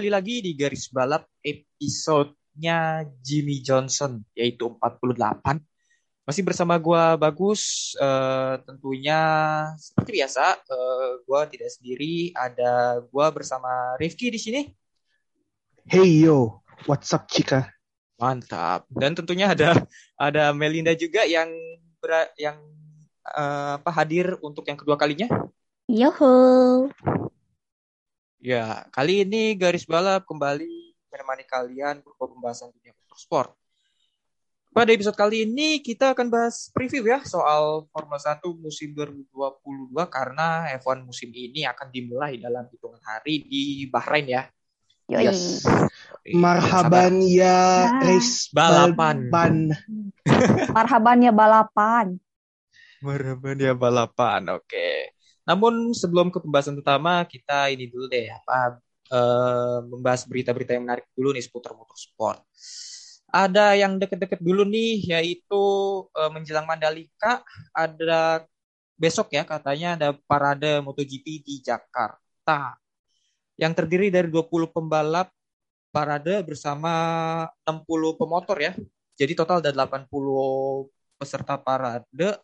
Kembali lagi di garis balap episode-nya Jimmy Johnson, yaitu 48. Masih bersama gua Bagus, eh, tentunya seperti biasa, eh, gua tidak sendiri, ada gua bersama Rifki di sini. Hey yo, what's up Cika? Mantap. Dan tentunya ada ada Melinda juga yang ber- yang eh, apa hadir untuk yang kedua kalinya. Yoho. Ya, kali ini garis balap kembali menemani kalian berupa pembahasan dunia motorsport. Pada episode kali ini kita akan bahas preview ya soal Formula 1 musim 2022 karena F1 musim ini akan dimulai dalam hitungan hari di Bahrain ya. Yoi. Yes. Marhaban ya Nah. race Balapan. ban. Marhaban ya balapan. Marhaban ya balapan. Oke. Namun sebelum ke pembahasan utama, kita ini dulu deh apa eh, membahas berita-berita yang menarik dulu nih seputar motorsport. Ada yang deket-deket dulu nih, yaitu eh, menjelang Mandalika ada besok ya katanya ada parade MotoGP di Jakarta yang terdiri dari 20 pembalap parade bersama 60 pemotor ya. Jadi total ada 80 peserta parade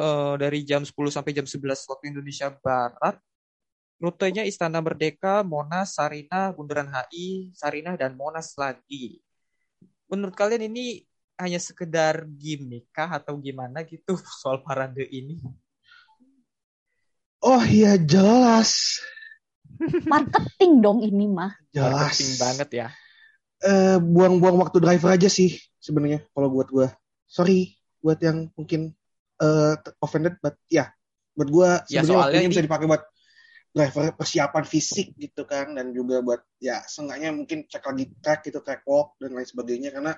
eh, dari jam 10 sampai jam 11 waktu Indonesia Barat. Rutenya Istana Merdeka, Monas, Sarinah, Bundaran HI, Sarinah, dan Monas lagi. Menurut kalian ini hanya sekedar gimmick kah atau gimana gitu soal parade ini? Oh iya jelas, Marketing dong ini mah. jelas. Marketing banget ya. Eh, buang-buang waktu driver aja sih sebenarnya kalau buat gua. Sorry buat yang mungkin eh offended, but ya buat gua Ya, sebenarnya waktunya ini- bisa dipakai buat driver persiapan fisik gitu kan dan juga buat ya seenggaknya mungkin cek lagi track gitu track walk dan lain sebagainya karena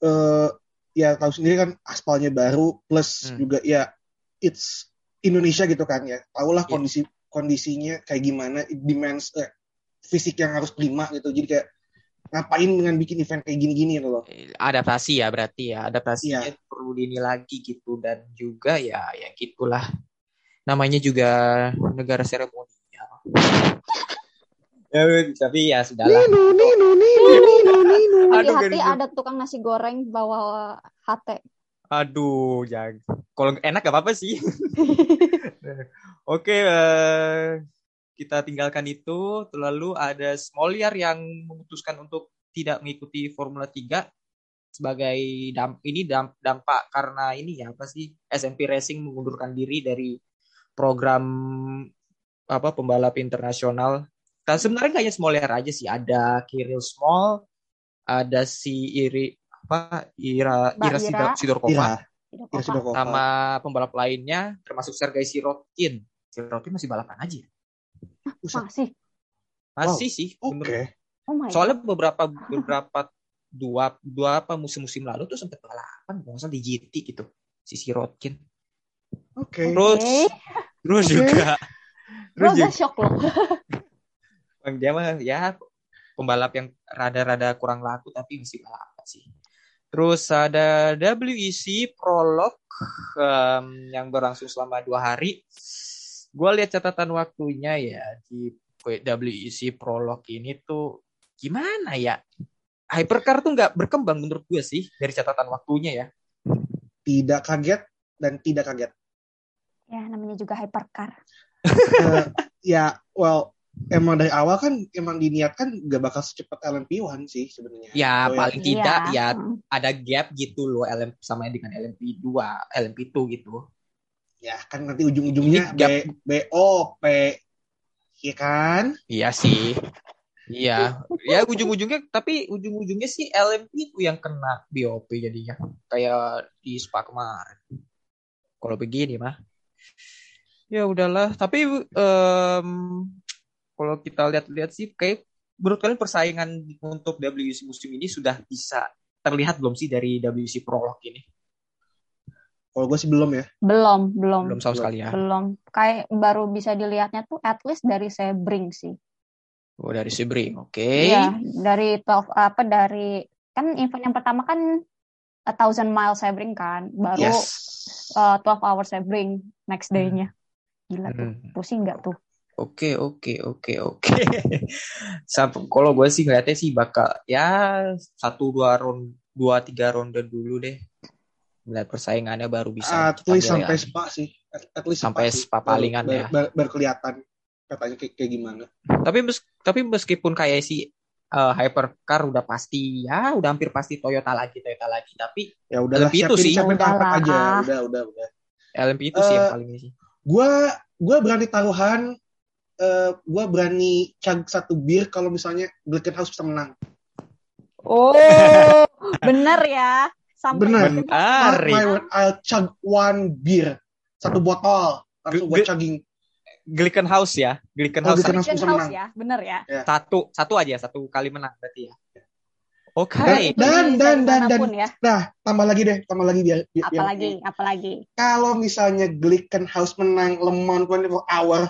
eh ya tahu sendiri kan aspalnya baru plus Hmm. juga ya it's Indonesia gitu kan ya tahulah Iya. kondisi kondisinya kayak gimana it demands eh, fisik yang harus prima gitu jadi kayak ngapain dengan bikin event kayak gini-gini gitu loh Adaptasi ya berarti ya. Adaptasinya Iya. perlu dini lagi gitu. Dan juga ya ya gitulah. Namanya juga negara seremonial. ya, tapi ya sudahlah. Nino, Nino, Nino, Nino, Nino. Aduh, Hati-hati garis- ada tukang nasi goreng bawa hate. Aduh, ya. Kalau enak gak apa-apa sih. Oke, eh, kita tinggalkan itu. Lalu ada Smoliar yang memutuskan untuk tidak mengikuti Formula 3 sebagai damp ini damp dampak karena ini ya apa sih SMP Racing mengundurkan diri dari program apa pembalap internasional. Dan sebenarnya nggak hanya Smoliar aja sih, ada Kirill Small, ada si Iri apa Ira Mbak Ira, Ira. Sidor- Sidorkova Ira, Ira. Sidorkova. sama pembalap lainnya termasuk Sergei Sirotkin. Sirotkin masih balapan aja. Buset. Masih. Masih sih. Oke. menurut- Oh my Soalnya God. beberapa beberapa dua dua apa musim-musim lalu tuh sempat balapan kalau salah di GT gitu si Sirotkin. Oke. Terus Oke. terus juga terus juga shock loh. Bang dia mah ya pembalap yang rada-rada kurang laku tapi masih balapan sih. Terus ada WEC Prolog em, yang berlangsung selama dua hari. Gue lihat catatan waktunya ya di WEC Prolog ini tuh gimana ya? Hypercar tuh nggak berkembang menurut gue sih dari catatan waktunya ya. Tidak kaget dan tidak kaget. Ya namanya juga hypercar. Eh, ya, well, emang dari awal kan emang diniatkan gak bakal secepat LMP1 sih sebenarnya. Ya Oh, paling tidak Iya. ya Hmm. ada gap gitu loh LM sama dengan LMP2, LMP2 gitu. Ya kan nanti ujung-ujungnya gap- B, BO, P, Iya kan? Iya sih. Iya, ya ujung-ujungnya tapi ujung-ujungnya sih LMP itu yang kena BOP jadinya kayak di Spa kemarin. Kalau begini mah, ya udahlah. Tapi em, kalau kita lihat-lihat sih kayak menurut kalian persaingan untuk WC musim ini sudah bisa terlihat belum sih dari WC Prolog ini? Kalau gue sih belum ya. Belum, belum, Belum sama sekali ya. belum. Kayak baru bisa dilihatnya tuh at least dari Sebring sih. Oh, dari Sebring, oke. Iya, dari 12 apa dari kan event yang pertama kan a thousand mile Sebring kan, baru Yes. uh, 12 hour Sebring next day-nya. Gila tuh, Hmm. pusing nggak tuh? Oke, oke, oke, oke. Sampai kalau gue sih ngeliatnya sih bakal ya satu dua round, dua tiga ronde dulu deh. Melihat persaingannya baru bisa At least sampai lagi. spa sih. At, at least Sampai sih. spa palingan baru, ya. Baru, baru kelihatan katanya kayak, kayak gimana. Tapi mes- tapi meskipun kayak si eh, hypercar udah pasti ya udah hampir pasti Toyota lagi Toyota lagi tapi Ya udahlah Lebih itu sih. siapin Udahlah. karpet aja. Udah, udah, udah. LMP itu sih yang Eh, paling ini sih. Gua gua berani taruhan eh gua berani chug satu bir kalau misalnya Glickenhaus bisa menang. Oh, bener ya. Sampai Bener. my word, I'll chug one beer. Satu botol. Langsung gue chugging. Glickenhaus ya, Glickenhaus Oh, Glickenhaus. Chicken bisa House menang. ya, bener ya. satu satu aja satu kali menang berarti ya. Oke. Dan- Itu dan- dan- dari dan- mana pun ya. Nah, tambah lagi deh, tambah lagi biar, biar biar- Apalagi, apalagi. Kalau misalnya Glickenhaus menang Le Mans 24 hour,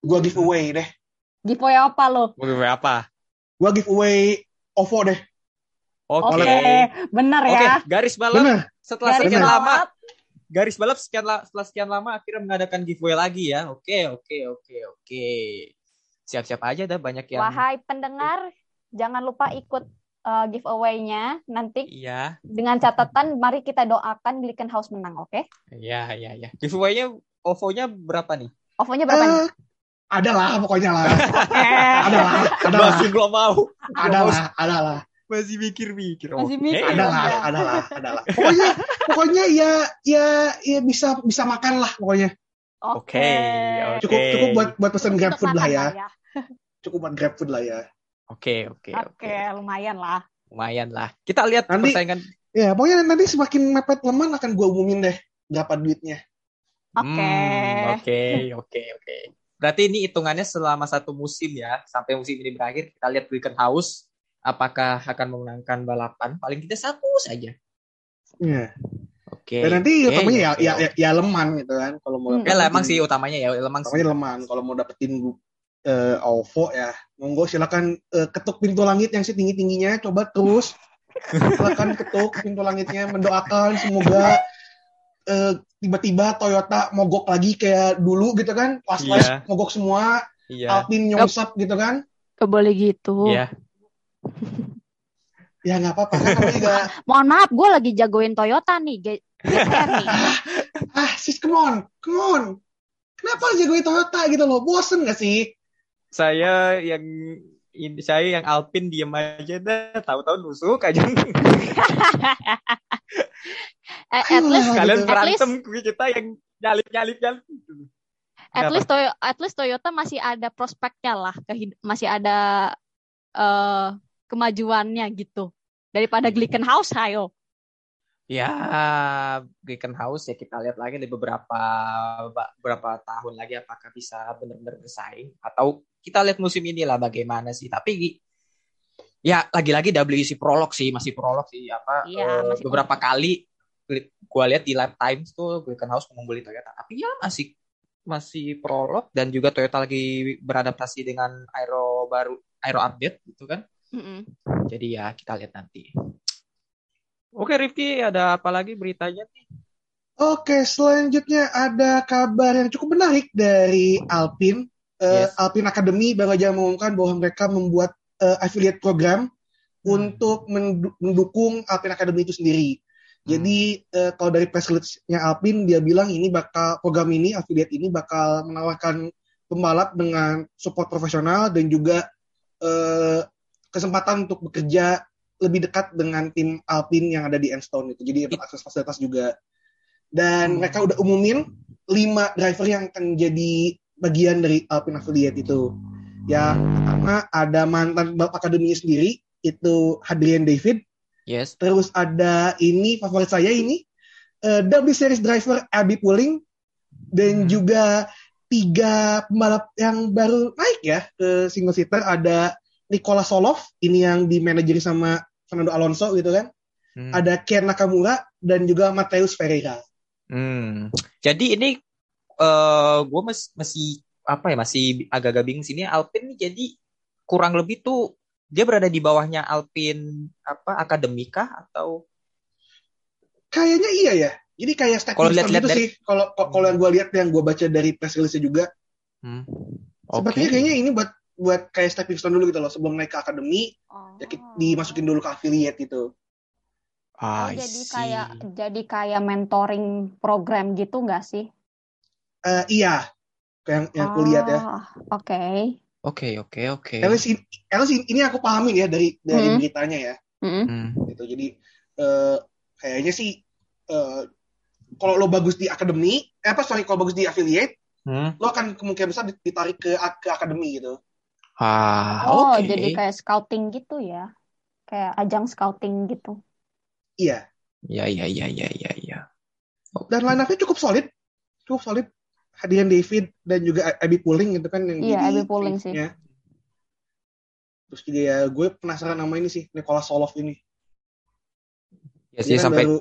gua giveaway deh. Giveaway apa lo? Giveaway apa? Gua giveaway OVO deh. Oke. Oke, bener Oke, ya. garis balap Bener. setelah Garis sekian balap. lama garis balap sekian la- setelah sekian lama akhirnya mengadakan giveaway lagi ya. Oke, oke, oke, oke. Siap-siap aja dah banyak yang Wahai pendengar, jangan lupa ikut uh, giveaway-nya nanti Iya, dengan catatan mari kita doakan Glickenhaus menang, oke? iya, iya, iya. Giveaway-nya OVO-nya berapa nih? OVO-nya berapa nih? Eh, ada lah pokoknya lah. Ada lah, ada lah, Masih belum mau. ada lah, ada lah. Masih mikir-mikir. Masih Oke. mikir. Ada lah, ada lah, ada lah. Pokoknya, pokoknya ya, ya, ya bisa bisa makan lah pokoknya. Oke, oke. Cukup cukup buat buat pesen Untuk GrabFood lah makan ya. Cukup buat GrabFood lah ya. Oke, oke, Oke, oke. lumayan lah. Lumayan lah. Kita lihat Nanti- persaingan. Ya, pokoknya nanti semakin mepet leman akan gue umumin deh berapa duitnya. Oke. Hmm, Oke, oke, oke. Berarti ini hitungannya selama satu musim ya, sampai musim ini berakhir. Kita lihat Glickenhaus apakah akan memenangkan balapan. Paling tidak satu saja. Iya. Oke. Dan nanti oke, utamanya ya, ya, ya, ya leman gitu kan. Kalau mau Hmm. Ya lah, emang sih utamanya ya, sih. utamanya leman. Kalau mau dapetin eh OVO ya, monggo silakan eh, ketuk pintu langit yang setinggi tingginya. Coba terus silakan ketuk pintu langitnya, mendoakan semoga eh, tiba-tiba Toyota mogok lagi kayak dulu gitu kan. Pas pas mogok semua, Iya. Alpine nyungsep gitu kan. Gak boleh gitu. Iya. Ya nggak apa-apa kan namanya juga Mohon maaf, gue lagi jagoin Toyota nih. Ge- GTR nih. ah sis come on, come on. Kenapa jagoin Toyota gitu loh? Bosen gak sih? Saya yang ini saya yang Alpin diem aja dah, tahu-tahu nusuk aja. Eh, at Ayolah, least, gitu. Kalian at least, berantem kita yang nyalip-nyalip kan. at Kenapa? least, Toyo- at least Toyota masih ada prospeknya lah, masih ada eh kemajuannya gitu. Daripada Glickenhaus, ayo. Ya, Glickenhaus ya kita lihat lagi di beberapa beberapa tahun lagi apakah bisa benar-benar bersaing atau kita lihat musim ini lah bagaimana sih. Tapi ya lagi-lagi WEC prolog sih masih prolog sih apa Iya, eh, masih beberapa kali gua lihat di lap times tuh Glickenhaus mengungguli Toyota. Tapi ya masih masih prolog dan juga Toyota lagi beradaptasi dengan aero baru aero update gitu kan. Mm-mm. Jadi ya kita lihat nanti. Oke Rifki, ada apa lagi beritanya nih? Oke, selanjutnya ada kabar yang cukup menarik dari Alpine. Eh, Yes. Alpine Academy baru aja mengumumkan bahwa mereka membuat eh, affiliate program Hmm. untuk mendu- mendukung Alpine Academy itu sendiri. Jadi eh, kalau dari press release-nya Alpine dia bilang ini bakal program ini affiliate ini bakal menawarkan pembalap dengan support profesional dan juga eh, kesempatan untuk bekerja lebih dekat dengan tim Alpine yang ada di Enstone itu. Jadi dapat akses fasilitas juga. Dan Hmm. mereka udah umumin lima driver yang akan jadi bagian dari Alpine affiliate itu. Ya pertama ada mantan balap akademinya sendiri itu Hadrian David. Yes. Terus ada ini favorit saya ini eh, W Series driver Abby Pulling dan Hmm. juga tiga pembalap yang baru naik ya ke single seater ada Nikola Solov ini yang di manajeri sama Fernando Alonso gitu kan. Hmm. Ada Ken Nakamura dan juga Mateus Ferreira. Hmm. Jadi ini eh gue masih apa ya masih agak-agak bingung sini Alpine nih jadi kurang lebih tuh dia berada di bawahnya Alpine apa akademika atau Kayaknya iya ya. Jadi kayak stepping Kalau stone lihat-lihat gitu dari- sih. Kalau kalau yang gue lihat yang gue baca dari press release juga, hmm. sepertinya Oke. kayaknya ini buat buat kayak stepping stone dulu gitu loh sebelum naik ke akademi ya ki- dimasukin dulu ke affiliate gitu. Oh, I jadi see. kayak jadi kayak mentoring program gitu nggak sih? Eh, iya, kayak yang, yang aku lihat ya. Ah, Oke. Oke oke oke. Least, in- at least in- ini aku pahamin ya dari dari Hmm. beritanya ya. Mm-mm. Hmm. Gitu. Jadi eh, kayaknya sih eh, kalau lo bagus di akademi, eh, apa sorry kalau bagus di affiliate, Hmm. lo akan kemungkinan besar ditarik ke ke akademi gitu. Ah Oh, oke. jadi kayak scouting gitu ya? Kayak ajang scouting gitu. Iya. Ya ya ya ya ya ya. Dan line up-nya cukup solid, cukup solid. Hadiran David dan juga Abby Pulling gitu kan yang Iya, Abby Pulling sih. Terus juga ya gue penasaran nama ini sih Nicolas Solov ini. Ya sih kan sampai baru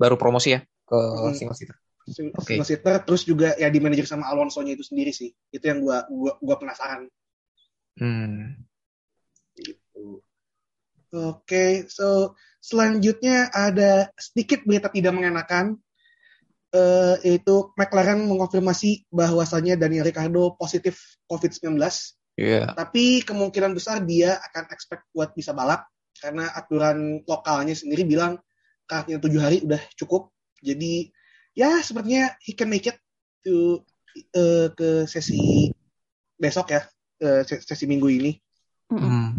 baru promosi ya ke Hmm. single seater. seater terus juga ya di manajer sama Alonso-nya itu sendiri sih. Itu yang gua gua gua penasaran. Hmm. Gitu. Oke, so selanjutnya ada sedikit berita tidak mengenakan eh yaitu McLaren mengonfirmasi bahwasannya Daniel Ricciardo positif COVID-19, Iya. tapi kemungkinan besar dia akan expect buat bisa balap karena aturan lokalnya sendiri bilang karantina tujuh hari udah cukup. Jadi ya sepertinya he can make it to eh, ke sesi besok ya, eh, se- sesi minggu ini. Hmm.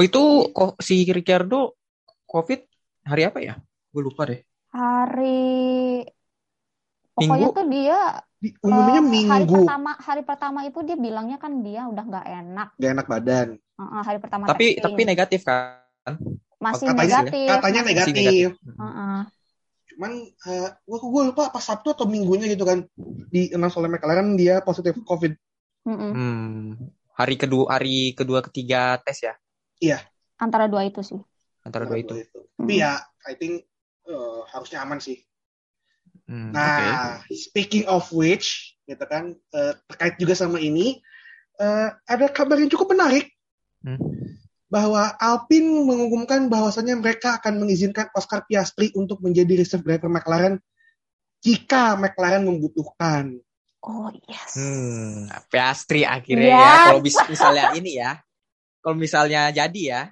Itu kok si Ricardo COVID hari apa ya? Gue lupa deh. Hari pokoknya Minggu? tuh dia Di, umumnya hari minggu pertama hari pertama itu dia bilangnya kan dia udah nggak enak. gak enak badan. Heeh, hari pertama Tapi testing. tapi negatif kan? masih katanya- negatif. Katanya masih- negatif. negatif. Heeh. Cuman eh, gua gua lupa pas Sabtu atau minggunya gitu kan di announce oleh McLaren dia positif COVID. Mm-mm. Hmm. Hari kedua hari kedua ketiga tes ya Antara dua itu sih. antara dua itu. Tapi ya I think eh, harusnya aman sih. Hmm, Nah, speaking of which, gitu kan, eh, terkait juga sama ini, eh, ada kabar yang cukup menarik Hmm. bahwa Alpine mengumumkan bahwasannya mereka akan mengizinkan Oscar Piastri untuk menjadi reserve driver McLaren jika McLaren membutuhkan. Oh yes. Hmm, Piastri akhirnya Yes. ya. Kalau bis- misalnya ini ya, kalau misalnya jadi ya.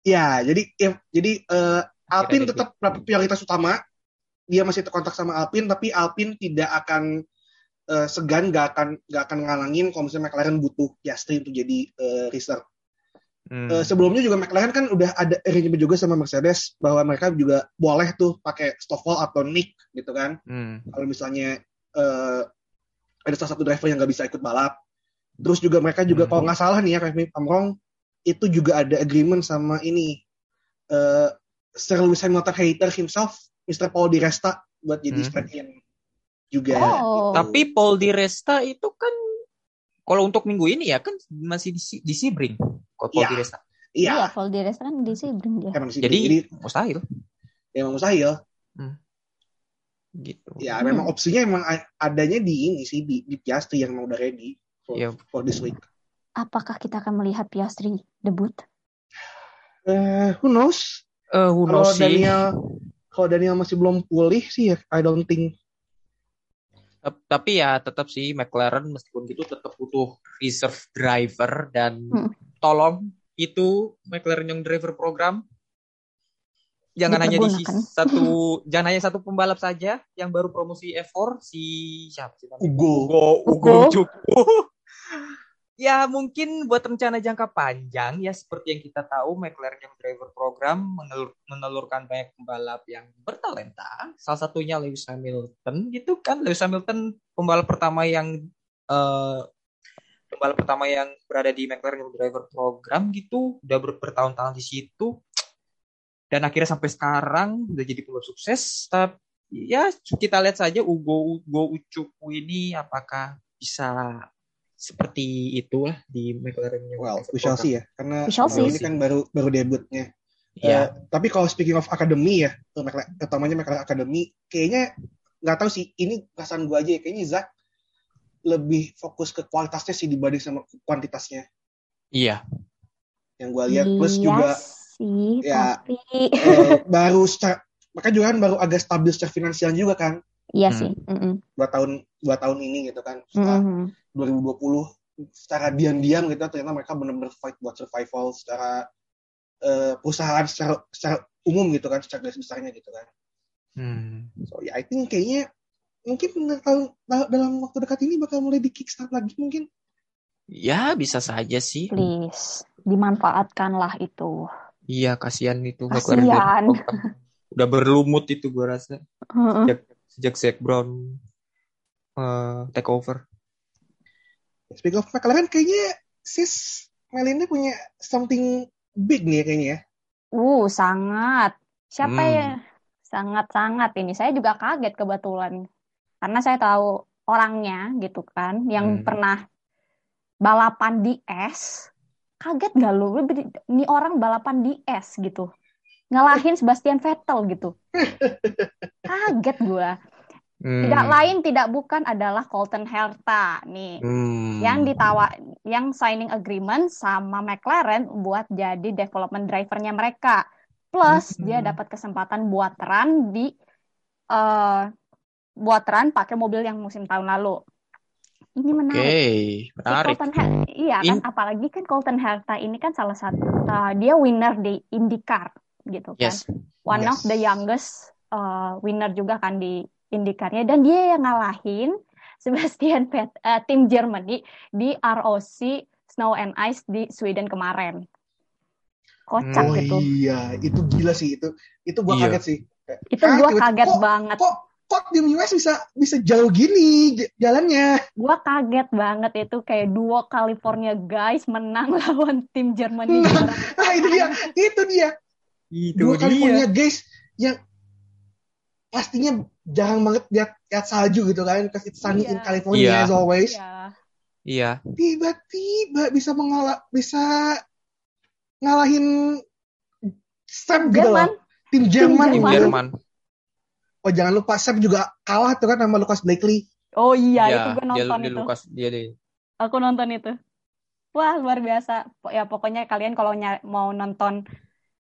Ya, jadi ya, jadi eh, Alpine Akhirnya tetap prioritas utama. Dia masih terkontak sama Alpine, tapi Alpine tidak akan eh, segan, nggak akan nggak akan ngalangin kalau misalnya McLaren butuh Piastri untuk jadi eh, reserve. Hmm. Eh, sebelumnya juga McLaren kan udah ada arrangement juga sama Mercedes bahwa mereka juga boleh tuh pakai Stoffel atau Nick gitu kan. Hmm. Kalau misalnya eh, ada salah satu driver yang nggak bisa ikut balap. Terus juga mereka juga Hmm. kalau nggak salah nih ya, I'm wrong, itu juga ada agreement sama ini eh, Sir Lewis Hamilton hater himself, Mr. Paul Di Resta buat jadi Hmm. juga. Oh. Tapi Paul Di Resta itu kan kalau untuk minggu ini ya kan masih di, di Sebring. Kalau Paul Iya. Di Resta. Iya, Iya, kalau di restoran di Sebring dia. emang. Jadi, Jadi, mustahil emang mustahil. Gitu. Ya, Hmm. memang opsinya emang adanya di ini sih di, di Piastri yang mau udah ready for, Iya. for this week. Apakah kita akan melihat Piastri debut? Eh, who knows? Eh, who Kalau knows sih. Daniel kalau Daniel masih belum pulih sih ya, I don't think. Tapi ya tetap sih McLaren meskipun gitu tetap butuh reserve driver dan Hmm. tolong itu McLaren yang driver program jangan hanya di satu jangan hanya satu pembalap saja yang baru promosi F4 si siapa sih namanya? Ugo. Ugo, Ugo Ugo. Ya mungkin buat rencana jangka panjang ya seperti yang kita tahu McLaren yang driver program menelur- menelurkan banyak pembalap yang bertalenta. Salah satunya Lewis Hamilton gitu kan. Lewis Hamilton pembalap pertama yang eh, pembalap pertama yang berada di McLaren Driver Program gitu, udah ber- bertahun-tahun di situ. Dan akhirnya sampai sekarang udah jadi pembalap sukses. Tapi ya kita lihat saja Ugo Ugo Ucuku ini apakah bisa seperti itulah di McLaren Well, we shall see ya. Karena We shall see. ini kan baru baru debutnya. Iya. Eh, tapi kalau speaking of academy ya, eh, McLaren- utamanya McLaren Academy, kayaknya nggak tahu sih. Ini perasaan gue aja ya. Kayaknya Zach lebih fokus ke kualitasnya sih dibanding sama kuantitasnya. Iya. Yang gue lihat plus Iya juga sih, ya, tapi eh, baru secara, makanya juga kan baru agak stabil secara finansial juga kan iya Hmm. sih. Mm-mm. dua tahun dua tahun ini gitu kan setelah Mhm. 2020 secara diam-diam gitu ternyata mereka benar-benar fight buat survival secara eh, perusahaan secara secara umum gitu kan secara garis besarnya gitu kan Hmm. so ya I think kayaknya mungkin tahun dalam waktu dekat ini bakal mulai di kickstart lagi mungkin Ya bisa saja sih. Please, dimanfaatkanlah itu. Iya kasihan itu Kasihan. Udah berlumut itu gua rasa sejak sejak Zac Brown eh, take over. speaking of McLaren kayaknya sis Melinda punya something big nih ya kayaknya ya Uh, sangat. Siapa Hmm. ya? Sangat-sangat ini. Saya juga kaget kebetulan. Karena saya tahu orangnya gitu kan, yang Hmm. pernah balapan di es. Kaget gak lu? Ini orang balapan di es gitu. Ngalahin Sebastian Vettel gitu. Kaget gua. Hmm. Tidak lain tidak bukan adalah Colton Herta nih. Hmm. yang ditawa yang signing agreement sama McLaren buat jadi development drivernya mereka. Plus Hmm. dia dapat kesempatan buat run di eh buat run pakai mobil yang musim tahun lalu. Ini Oke, menarik. Si menarik. Colton Her- iya kan, In- apalagi kan Colton Herta ini kan salah satu eh, dia winner di IndyCar gitu kan. Yes. One of Yes. the youngest uh, winner juga kan di IndyCar-nya dan dia yang ngalahin Sebastian Vettel uh, tim Germany di ROC Snow and Ice di Sweden kemarin. Kocak oh gitu. iya itu gila sih itu itu gua Iya. kaget sih Itu gua kaget kok- banget. kok kok tim US bisa bisa jauh gini jalannya Gua kaget banget itu kayak duo California guys menang lawan tim Germany juara. ah itu dia itu dia Itu dua dia. California guys yang pastinya jarang banget lihat lihat salju gitu kan because it's sunny in Iya. California Iya. as always Iya. Iya. tiba-tiba bisa mengalah bisa ngalahin Sam gitu Jerman. loh tim Jerman Tim Tim loh. Jerman. Oh jangan lupa Sam juga kalah tuh kan sama Lucas Blakely Oh iya, Ya, itu gue dia, nonton dia itu. Lukas dia deh. Aku nonton itu. Wah, luar biasa. Ya, pokoknya kalian kalau ny- mau nonton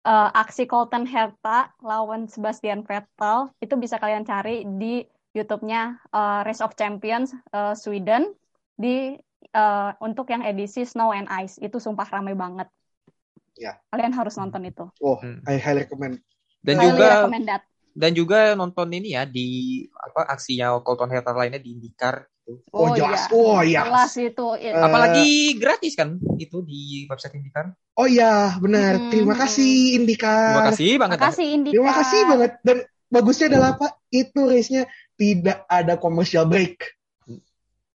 eh, aksi Colton Herta lawan Sebastian Vettel, itu bisa kalian cari di YouTube-nya eh, Race of Champions eh, Sweden di eh, untuk yang edisi Snow and Ice. Itu sumpah ramai banget. Ya. Kalian harus nonton itu. oh Hmm. I highly recommend Dan Highly juga recommend that. Dan juga nonton ini ya di apa aksinya Colton Herta lainnya di IndyCar gitu. oh, Oh, jelas iya. oh iya Jelas itu. Eh, Apalagi gratis kan itu di website IndyCar. oh iya benar Mhm. terima kasih Indika Terima kasih banget. ah. Makasih Indika. terima kasih banget dan bagusnya adalah apa itu race-nya tidak ada commercial break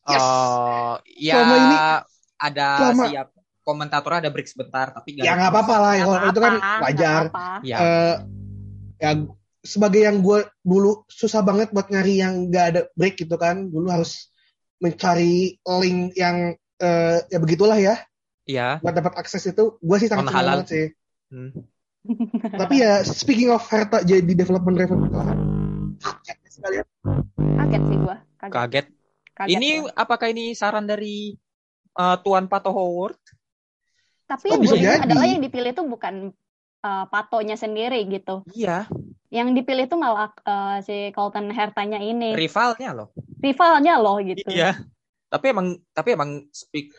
Yes. Eh, ya Selama ini- ada selama- siap komentatornya ada break sebentar tapi nggak ya nggak apa-apa lah kalau itu kan wajar apa-apa. Ya. Eh, ya sebagai yang gue dulu susah banget buat nyari yang nggak ada break gitu kan dulu harus mencari link yang eh, ya begitulah ya Iya. buat dapat akses itu gue sih sangat senang halal. banget sih Hmm. tapi ya speaking of Herta jadi development driver kaget sekalian Kaget sih gua. Kaget. Kaget. Kaget Ini gua. apakah ini saran dari eh, Tuan Pato Howard? Tapi Oh, yang bisa jadi. adalah yang dipilih itu bukan uh, patonya sendiri gitu. Iya. Yang dipilih itu malah uh, si Colton Hertanya ini Rivalnya loh. rivalnya loh gitu. Iya. Tapi emang tapi emang speak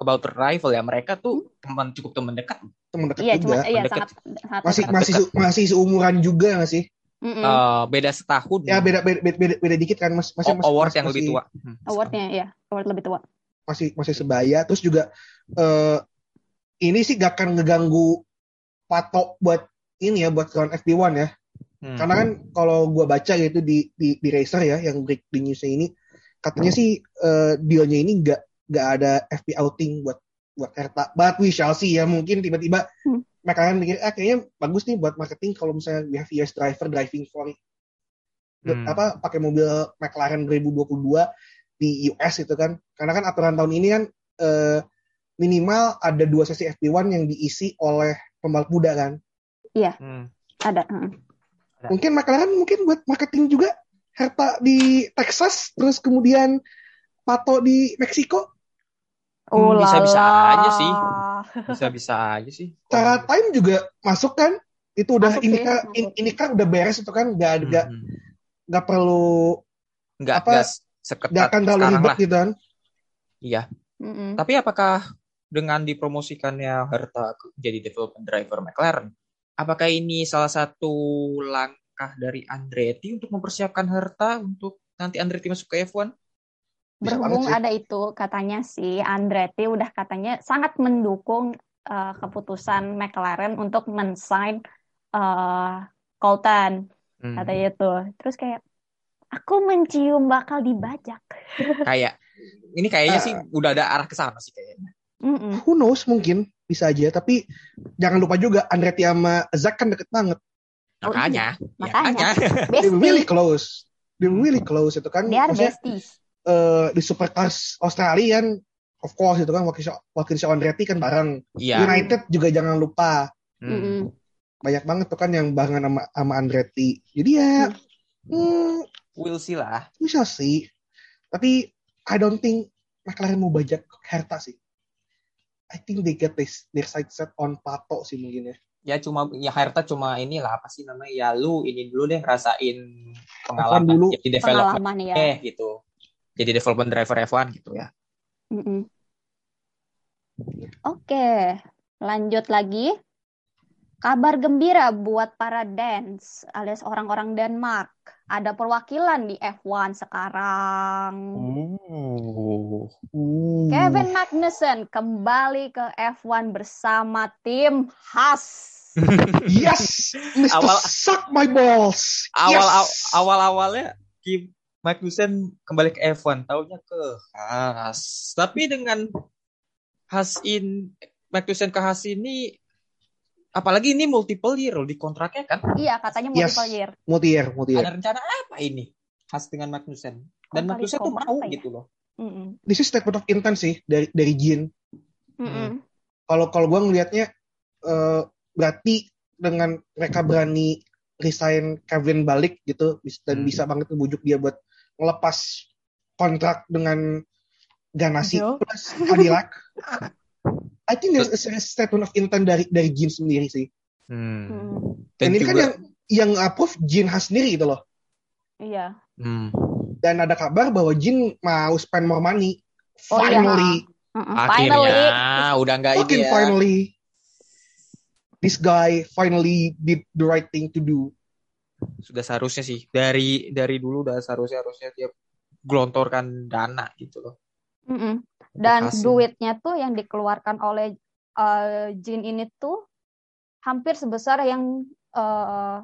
about rival ya mereka tuh teman cukup teman dekat. temen dekat Iya, cuma juga iya sangat sangat masih dekat. masih masih seumuran juga nggak sih Mm-mm. Eh, beda setahun. ya beda beda beda, beda, beda dikit kan mas masih O- masih award masih, yang lebih tua. Hmm. Awardnya ya, award lebih tua. masih masih sebaya terus juga eh ini sih gak akan ngeganggu patok buat ini ya buat lawan FP1 ya Hmm. karena kan kalau gua baca gitu di di, di racer ya yang break di newsnya ini katanya sih eh, dealnya ini nggak nggak ada FP outing buat buat Hertha. But we shall see ya. Mungkin tiba-tiba Hmm. McLaren mikir, ah kayaknya bagus nih buat marketing kalau misalnya we have US driver driving for Hmm. apa pakai mobil McLaren 2022 di US itu kan. Karena kan aturan tahun ini kan eh, minimal ada dua sesi FP1 yang diisi oleh pembalap muda kan. Hmm. Ada. heeh. Mungkin McLaren mungkin buat marketing juga Hertha di Texas terus kemudian Pato di Meksiko. Hmm, Oh bisa-bisa lala. aja sih. Bisa-bisa aja sih. Cara time juga masuk kan? Itu udah Masuk ini kan in- ini kan udah beres itu kan nggak ada nggak Hmm. nggak perlu Nggak, Apa, nggak seketat nggak akan terlalu ribet lah. gitu kan. Iya. Mm-mm. Tapi apakah dengan dipromosikannya Herta jadi development driver McLaren, apakah ini salah satu langkah dari Andretti untuk mempersiapkan Herta untuk nanti Andretti masuk ke F1? Bisa Berhubung sih. ada itu, katanya si Andretti udah katanya sangat mendukung eh, keputusan McLaren untuk men-sign eh, Colton, Hmm. katanya itu. Terus kayak, aku mencium bakal dibajak. Kayak ini kayaknya Ah. sih udah ada arah ke sana sih kayaknya. Mm-mm. Who knows mungkin bisa aja tapi jangan lupa juga Andretti sama Zak kan deket banget. Oh, Makanya, ya, Makanya. They were really close. They really close itu kan. They are Maksudnya, besties. eh, di Supercars Australia kan of course itu kan wakil wakil Andretti kan bareng. Iya. United juga jangan lupa. Mm-mm. Banyak banget tuh kan yang barengan sama, sama Andretti. Jadi ya hmm, We'll see lah. we shall see. Tapi I don't think McLaren mau bajak Hertha sih. I think they get this, their sight set on Pato sih mungkin ya. Ya cuma ya Herta cuma inilah apa sih namanya? Ya lu ini dulu deh ngerasain pengalaman dulu. jadi development Pengalaman ya. eh gitu. Jadi development driver F1 gitu ya. Mm-mm. Oke, lanjut lagi. Kabar gembira buat para Dance alias orang-orang Denmark. Ada perwakilan di F1 sekarang. Oh. Uh. Kevin Magnussen kembali ke F1 bersama tim Haas. Yes, Mr. Awal- Suck my balls. Awal yes. awal awalnya Kim Magnussen kembali ke F1, taunya ke Haas. Tapi dengan Haas in Magnussen ke Haas ini apalagi ini multiple year loh di kontraknya kan. Iya, katanya Yes. multiple year. multi year, multi year. Ada rencana apa ini? Haas dengan Magnussen. Dan Oh, Magnussen tuh mau ya? gitu loh. Mm-mm. This is statement of intent sih dari dari Jin. Mm-mm. Kalau kalau gue ngelihatnya eh, berarti dengan mereka berani resign Kevin balik gitu dan Hmm. bisa banget ngebujuk dia buat ngelepas kontrak dengan Ganassi Yo. plus Cadillac. I think there's a serious statement of intent dari dari Jin sendiri sih. Mm. Dan, Dan ini kan yang yang approve Jin Haas sendiri gitu loh. Iya. Hmm. Dan ada kabar bahwa Jin mau spend more money. Oh, iya. Finally. Akhirnya Finally. udah nggak ini ya. finally, this guy finally did the right thing to do. Sudah seharusnya sih dari dari dulu udah seharusnya harusnya dia gelontorkan dana gitu loh. Mm-mm. untuk Dan ini. duitnya tuh yang dikeluarkan oleh eh, Jin ini tuh hampir sebesar yang eh,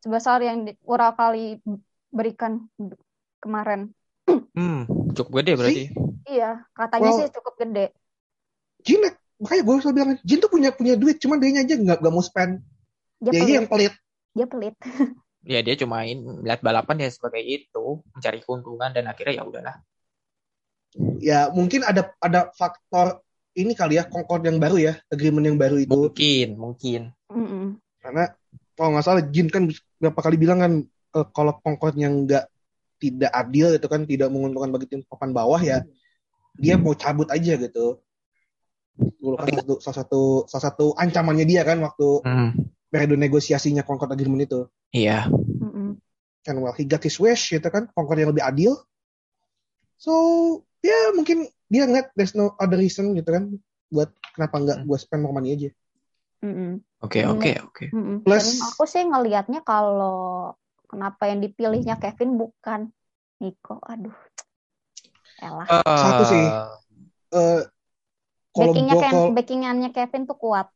sebesar yang Ural kali berikan kemarin. Hmm, cukup gede berarti. Iya, katanya Well- sih cukup gede. Jin makanya gue selalu bilang Jin tuh punya punya duit cuman dia aja nggak nggak mau spend Dia dia pelit, yang pelit dia pelit. Ya dia cuma in- lihat balapan ya sebagai itu, mencari keuntungan dan akhirnya ya udahlah. Ya mungkin ada ada faktor ini kali ya Concord yang baru ya agreement yang baru itu. Mungkin, mungkin. Karena kalau nggak salah Jin kan berapa kali bilang kan eh, kalau Concord yang nggak tidak adil itu kan tidak menguntungkan bagi tim papan bawah ya dia mau cabut aja gitu. Dulu kan salah satu, salah satu salah satu ancamannya dia kan waktu Hmm, periode negosiasinya Concord agreement itu. Iya. Kan well he got his wish gitu kan Concord yang lebih adil. So ya mungkin dia ngeliat there's no other reason gitu kan buat kenapa nggak Hmm. gue spend more money aja. Oke, oke, oke. Plus- Dan aku sih ngelihatnya kalau kenapa yang dipilihnya Kevin bukan Nico. Aduh. Elah. Satu sih. eh kalau Backingnya gua Ken, kalau backingannya Kevin tuh kuat.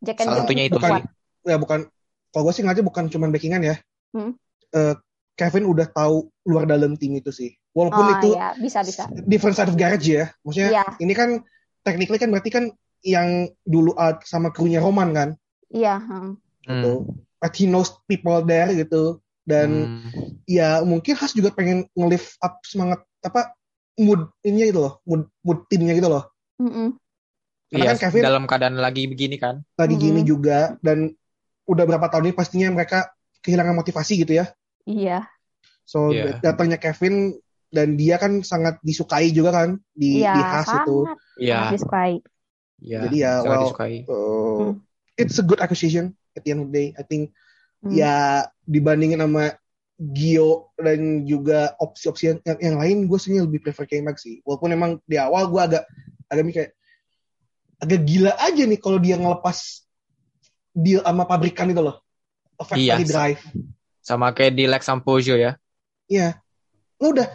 Jack and satunya itu bukan sih. ya bukan kalau gue sih ngeliatnya bukan cuma backingan ya Hmm. Eh, Kevin udah tahu luar dalam tim itu sih Walaupun Oh itu iya, bisa bisa. different side of garage ya. Maksudnya Iya, ini kan technically kan berarti kan yang dulu uh, sama krunya Roman kan iya. hmm. gitu. But he knows people there gitu. Dan Hmm. ya mungkin Has juga pengen nge-lift up semangat apa mood ininya gitu loh, mood mood timnya gitu loh. Mm-mm. Karena Iya, kan Kevin- dalam keadaan lagi begini kan. Lagi gini Mhm. juga dan udah berapa tahun ini pastinya mereka kehilangan motivasi gitu ya. Iya, So Iya. datangnya Kevin dan dia kan sangat disukai juga kan di iya, di Has itu. Iya, sangat disukai. iya. Jadi ya, sangat well, disukai. Uh, Hmm. it's a good acquisition at the end of the day. I think Hmm. ya dibandingin sama Gio dan juga opsi-opsi yang, yang, yang lain, gue sebenarnya lebih prefer K-Max sih. Walaupun emang di awal gue agak agak mikir kayak agak gila aja nih kalau dia ngelepas deal sama pabrikan itu loh. A Factory Iya. Drive. Sama kayak di Lex Sampojo ya. Iya. Lo udah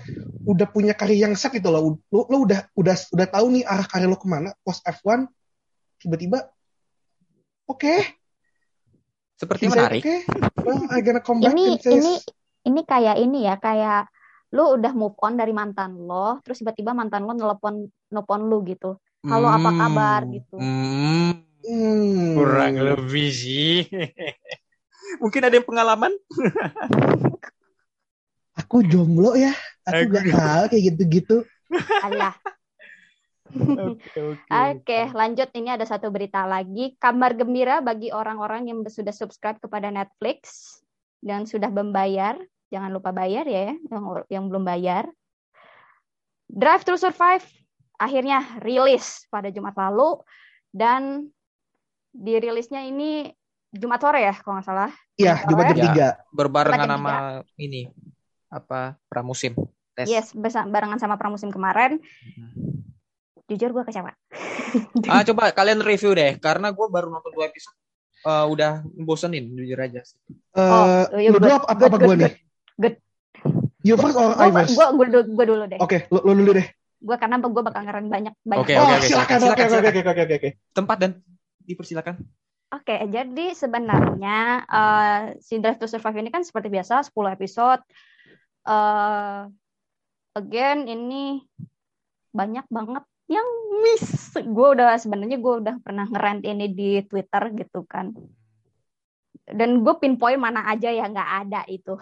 udah punya karir yang set gitu loh. Lo, lo udah udah udah tahu nih arah karir lo ke mana. Post F1 tiba-tiba oke, Seperti he said, menarik. oke, well, I gonna come back Ini says, ini ini kayak ini ya, kayak lu udah move on dari mantan lo, terus tiba-tiba mantan lo nelpon nelpon lu gitu. Halo, apa Hmm. kabar gitu. Hmm, hmm, kurang lebih sih. Mungkin ada yang pengalaman? aku jomblo ya, aku gak tahu kayak gitu-gitu. Alah. Oke, oke. Oke, lanjut. Ini ada satu berita lagi. Kabar gembira bagi orang-orang yang sudah subscribe kepada Netflix dan sudah membayar. Jangan lupa bayar ya, yang yang belum bayar. Drive to Survive akhirnya rilis pada Jumat lalu dan dirilisnya ini Jumat sore ya, kalau nggak salah. Iya, Jumat jam Ya. 3. Berbarengan sama ini apa pramusim tes. Yes, barengan sama pramusim kemarin. Jujur gue kecewa. Ah coba kalian review deh, karena gue baru nonton dua episode, eh, udah bosenin jujur aja. Eh, Oh, iya, lu dulu apa, apa, gue nih? good. You first or I Gue first? gue gue dulu deh. Oke, lu, lu dulu deh. Gue karena gue bakal ngeren banyak banyak. Oke, oke, oke, silakan, silakan, oke, oke, silakan. oke, oke, oke, oke. Tempat dan dipersilakan. Oke, jadi sebenarnya eh, si Drive to Survive ini kan seperti biasa 10 episode. Eh again ini banyak banget yang miss. Gue udah sebenarnya gue udah pernah ngerant ini di Twitter gitu kan. Dan gue pinpoint mana aja yang nggak ada itu.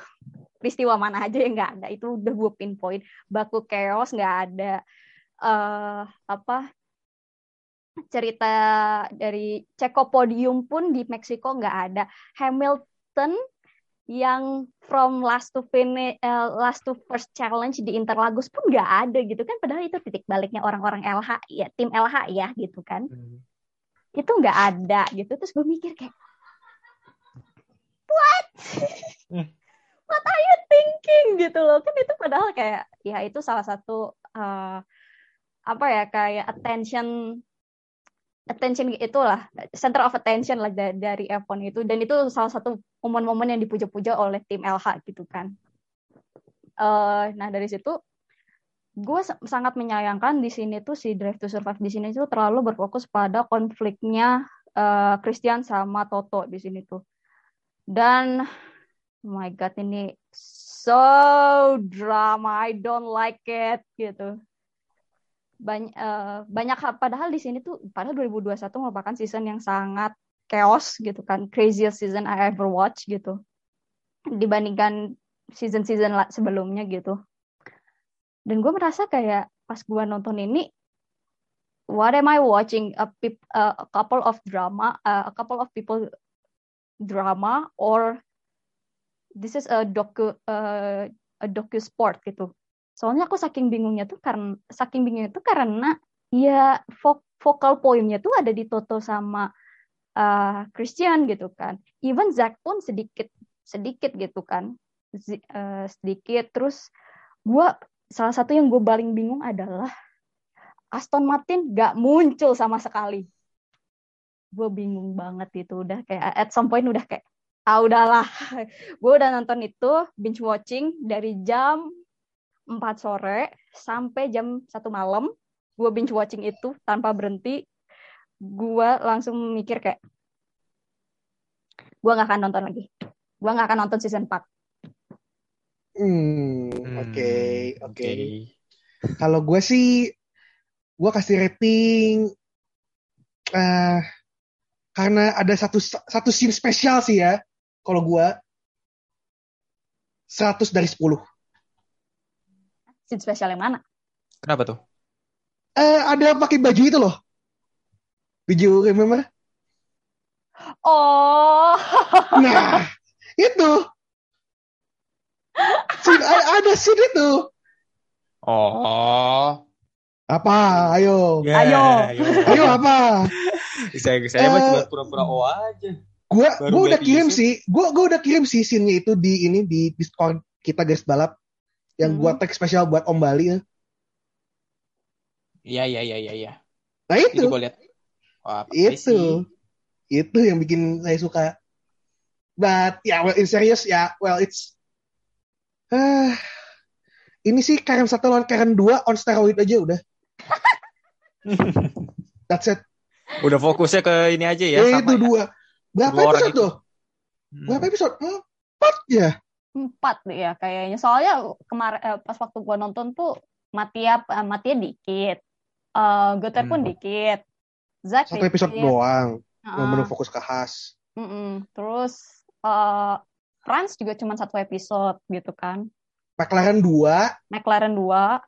Peristiwa mana aja yang nggak ada itu udah gue pinpoint. Baku chaos nggak ada. eh apa cerita dari Ceko podium pun di Meksiko nggak ada. Hamilton yang from last to finish, last to first challenge di Interlagos pun nggak ada gitu kan. Padahal itu titik baliknya orang-orang LH ya, tim LH ya gitu kan. Itu nggak ada gitu. Terus gue mikir kayak, what? what are you thinking gitu loh? Kan itu padahal kayak, ya itu salah satu eh, apa ya kayak attention attention itulah center of attention lah da- dari F1 itu dan itu salah satu momen-momen yang dipuja-puja oleh tim LH gitu kan. Eh, nah dari situ gue sa- sangat menyayangkan di sini tuh si Drive to Survive di sini tuh terlalu berfokus pada konfliknya eh, Christian sama Toto di sini tuh. Dan oh my god ini so drama, I don't like it gitu banyak banyak hal- padahal di sini tuh padahal 2021 merupakan season yang sangat chaos gitu kan. Craziest season I ever watch gitu. Dibandingkan season-season sebelumnya gitu. Dan gue merasa kayak pas gue nonton ini what am I watching? A, peop- a couple of drama a couple of people drama or this is a docu uh, a docu sport gitu soalnya aku saking bingungnya tuh karena saking bingungnya tuh karena ya vokal poinnya tuh ada di Toto sama uh, Christian gitu kan. Even Zack pun sedikit sedikit gitu kan. Zi- uh, sedikit. Terus gua salah satu yang gue paling bingung adalah Aston Martin gak muncul sama sekali. Gue bingung banget itu udah kayak at some point udah kayak ah udahlah. Gue udah nonton itu binge watching dari jam 4 sore sampai jam satu malam gue binge watching itu tanpa berhenti gue langsung mikir kayak gue nggak akan nonton lagi gue nggak akan nonton season 4 Hmm, Hmm, oke, oke. Kalau gue sih, gue kasih rating eh karena ada satu satu scene spesial sih ya. Kalau gue 100 dari 10. Scene spesial yang mana? Kenapa tuh? Eh ada pakai baju itu loh. You remember? Oh, Nah, itu. Scene- a- ada scene itu. Oh. Apa? Ayo. Ya, Ayo. ya. Ayo apa? Saya saya mah Eh, cuma pura-pura oh aja. Gua Baru gua udah kirim sih. Gua gua udah kirim sih scene-nya itu di ini di Discord kita guys balap yang gua Hmm. tag spesial buat Om Bali ya. Iya, iya, iya, iya, iya. Nah Itu itu, lihat. Wah, itu, itu yang bikin saya suka. But ya, well, in serious ya, well it's, ah, ini sih Karen satu lawan Karen dua on steroid aja udah. That's it. Udah fokusnya ke ini aja ya, Eh, sama itu ya. dua. Berapa Dua episode itu. tuh? Hmm. Berapa episode? Empat ya. Empat deh ya kayaknya. Soalnya kemarin eh, pas waktu gua nonton tuh Matia eh, Matia dikit. Eh Guter pun Hmm. dikit. Zack Satu episode dikit. doang. Heeh. Yang bener fokus ke khas. Mm-mm. Terus eh Franz juga cuma satu episode gitu kan. McLaren dua, McLaren 2,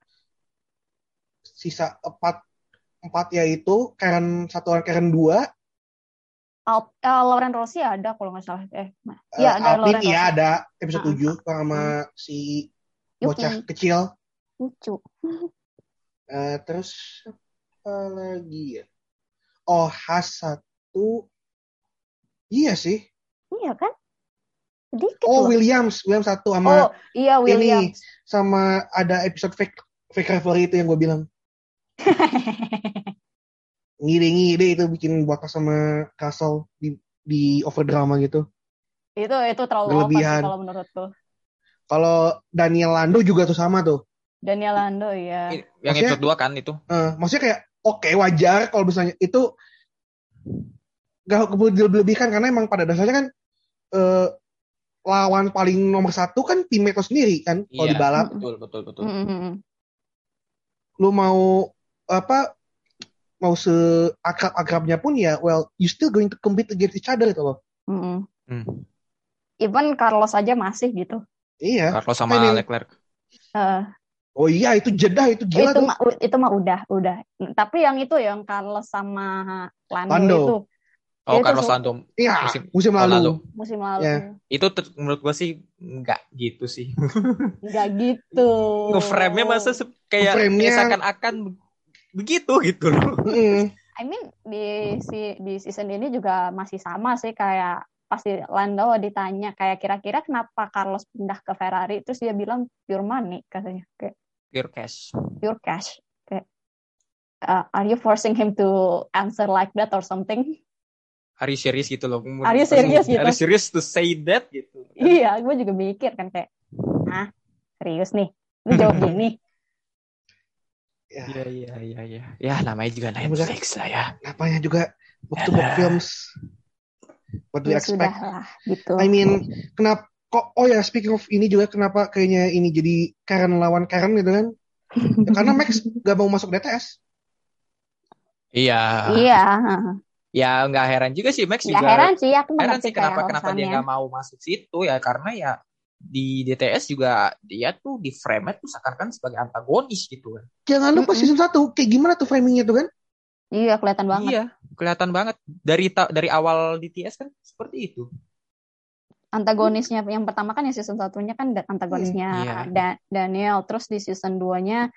sisa empat empat yaitu Karen satu lawan Karen dua. Al eh, Lauren Rossi ada kalau nggak salah. Eh, Eh, iya ada Alpine Lauren iya Rossi. ada episode Ah, 7 sama si bocah Yuki, kecil. lucu. Eh, terus apa lagi ya? Oh, Has satu. Iya sih. Iya kan? Sedikit Oh, loh. Williams, Williams satu Oh, sama iya ini Williams. sama ada episode fake fake referee itu yang gue bilang. Ngide-ngide itu bikin Botas sama Castle di di overdrama gitu. itu itu terlalu over Berlebihan. kalau menurutku. Kalau Daniel Lando juga tuh sama tuh. Daniel Lando ya. Yang Maksudnya- episode 2 kan itu. Eh, maksudnya kayak oke wajar kalau misalnya itu gak perlu dilebihkan karena emang pada dasarnya kan eh, lawan paling nomor satu kan tim itu sendiri kan kalau Iya. di balap Betul, betul, betul. Mm-mm. lu mau apa mau seakrab-akrabnya pun ya well you still going to compete against each other itu loh Mm-mm. Hmm. Even Carlos aja masih gitu. iya Carlos sama I mean, Leclerc. Eh, oh iya itu jedah itu gila itu mah itu mah udah udah. Tapi yang itu yang Carlos sama Lando, Lando. itu Oh, Itu Carlos Lando. iya musim- musim, lalu, lalu. musim lalu. Ya. Itu ter- menurut gua sih enggak gitu sih. Enggak gitu. Nge-frame-nya masa se- kayak seakan-akan be- begitu gitu loh. Mm-mm. I mean di si di season ini juga masih sama sih kayak pasti Lando ditanya kayak kira-kira kenapa Carlos pindah ke Ferrari terus dia bilang pure money katanya kayak Pure cash. pure cash kayak uh, are you forcing him to answer like that or something Are you serious gitu loh. Are you serious gitu? Are you serious to say that gitu. iya gue juga mikir kan kayak ah serius nih lu jawab gini Iya, iya, iya, iya. Ya, namanya juga Ya, Netflix lah ya. namanya juga to book Yalah. films what do you ya sudah expect lah gitu I mean kenapa kok oh ya speaking of ini juga kenapa kayaknya ini jadi Karen lawan Karen gitu kan Ya, karena Max gak mau masuk DTS Iya. iya Ya, nggak heran juga sih Max nggak juga. heran sih aku heran sih kenapa kenapa dia nggak mau masuk situ ya karena ya di DTS juga dia tuh di frame tuh seakan-akan sebagai antagonis gitu kan. jangan lupa Mm-mm. season 1 kayak gimana tuh framingnya tuh kan iya kelihatan banget Iya, kelihatan banget dari dari awal di TS kan seperti itu. antagonisnya yang pertama kan yang season satunya kan antagonisnya Iya. Da- Daniel terus di season 2-nya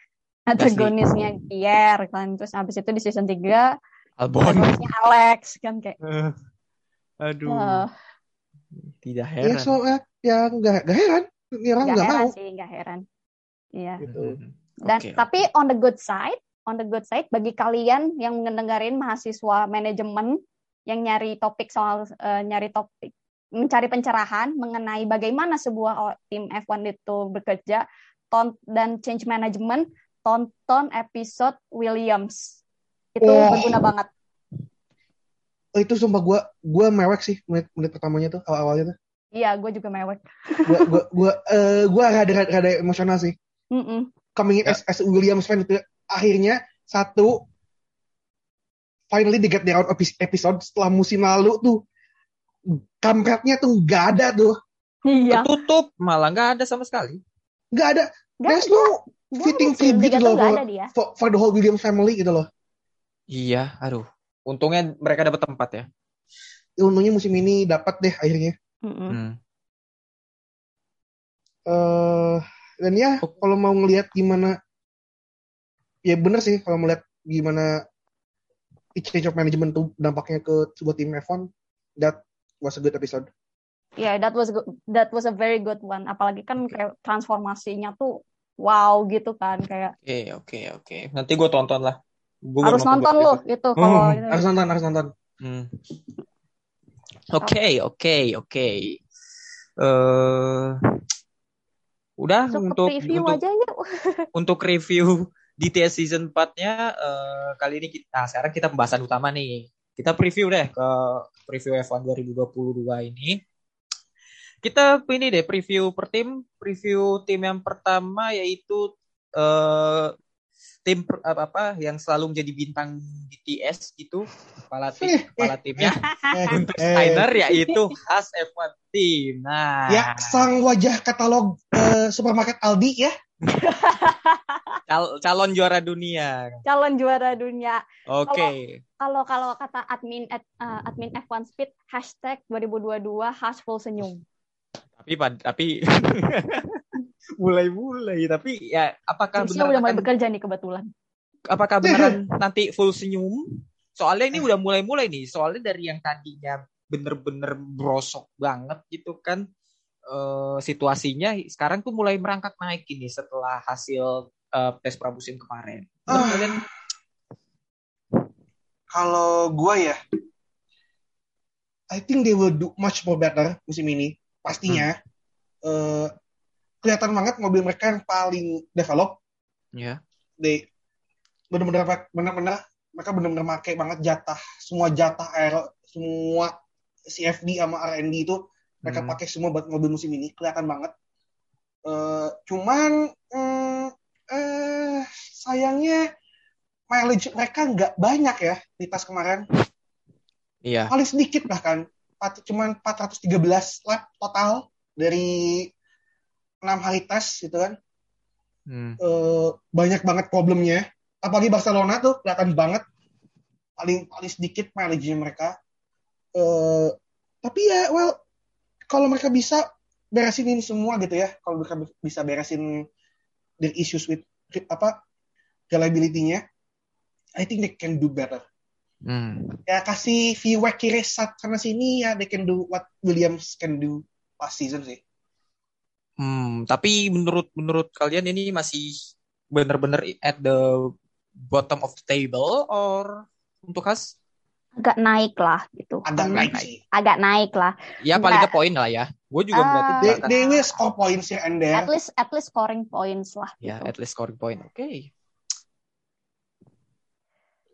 antagonisnya Pierre kan terus habis itu di season 3 Albon. antagonisnya Alex kan kayak Aduh, eh, tidak ya heran. so eh, ya nggak nggak heran. Orang nggak mau. sih nggak heran. Iya. Gitu. Mhm. dan Oke, tapi on the good side on the good side bagi kalian yang mendengarin mahasiswa manajemen yang nyari topik soal eh, nyari topik mencari pencerahan mengenai bagaimana sebuah tim F1 itu bekerja ton dan change management tonton episode Williams. Itu Oh. berguna banget. Oh, itu sumpah gue gue mewek sih menit menit pertamanya tuh awal awalnya tuh Iya, gue juga mewek. Gua gua gua eh, gua rada rada, rada emosional sih. Mm-mm. Coming in Ya. as, as a Williams fan itu akhirnya satu finally they get their own epi- episode setelah musim lalu tuh kampretnya tuh nggak ada tuh Iya. Ketutup, malah nggak ada sama sekali. nggak ada Gak there's no fitting tribute gitu loh Gak for, for, for the whole Williams family gitu loh Iya, aduh. Untungnya mereka dapat tempat ya. Ya, untungnya musim ini dapat deh akhirnya Eh dan ya kalau mau ngelihat gimana ya bener sih kalau melihat gimana change of management tuh dampaknya ke sebuah tim F1 that was a good episode Yeah, that was good. That was a very good one. Apalagi kan kayak transformasinya tuh wow gitu kan kayak Oke, oke, oke. Nanti gue tonton lah. Gua harus nonton buat lo itu. itu kalau Hmm, harus nonton harus nonton Hmm. Oke, oke, oke. Eh, udah ke untuk preview untuk aja yuk. untuk review DTS season 4-nya eh, kali ini kita nah, sekarang kita pembahasan utama nih. Kita preview deh ke preview F1 2022 ini. Kita ini deh preview per tim, preview tim yang pertama yaitu eh tim apa, apa yang selalu menjadi bintang DTS gitu, kepala tim kepala timnya eh, untuk eh, Steiner yaitu Haas F1 Team. Nah, ya sang wajah katalog eh, supermarket Aldi ya cal- calon juara dunia. Calon juara dunia. Oke. Kalau kalau kata admin at- uh, admin F1 Speed hashtag 2022 hash full senyum. Tapi tapi mulai-mulai tapi ya apakah Lucia benar udah mulai akan- bekerja nih kebetulan. apakah beneran nanti full senyum? Soalnya ini udah mulai-mulai nih. Soalnya dari yang tadinya bener-bener brosok banget gitu kan eh, situasinya sekarang tuh mulai merangkak naik ini setelah hasil eh, tes pramusim kemarin. Ah. kalian kalau gue ya I think they will do much more better musim ini pastinya Eh, kelihatan banget mobil mereka yang paling develop ya. they bener-bener bener-bener mereka bener-bener make banget jatah semua jatah aero semua CFD sama R&D itu mereka Hmm. pakai semua buat mobil musim ini kelihatan banget Eh, cuman mm, eh sayangnya mileage mereka nggak banyak ya di tas kemarin Iya. paling sedikit bahkan cuman 413 lap total dari enam hari tes gitu kan. Hmm. Eh, banyak banget problemnya. Apalagi Barcelona tuh kelihatan banget. Paling paling sedikit mileage mereka. Eh, tapi ya well kalau mereka bisa beresin ini semua gitu ya. Kalau mereka bisa beresin the issues with apa reliability-nya I think they can do better. Hmm. ya kasih feedback kiri sana sini ya they can do what Williams can do last season sih Hmm, tapi menurut menurut kalian ini masih benar-benar at the bottom of the table or untuk Has? Agak naik lah gitu. agak Hmm, naik sih Agak naik lah. Ya paling ke poin lah ya. Gue juga Ah. berarti they, they will score points and there At least at least scoring points lah ya gitu. at least scoring point. Oke.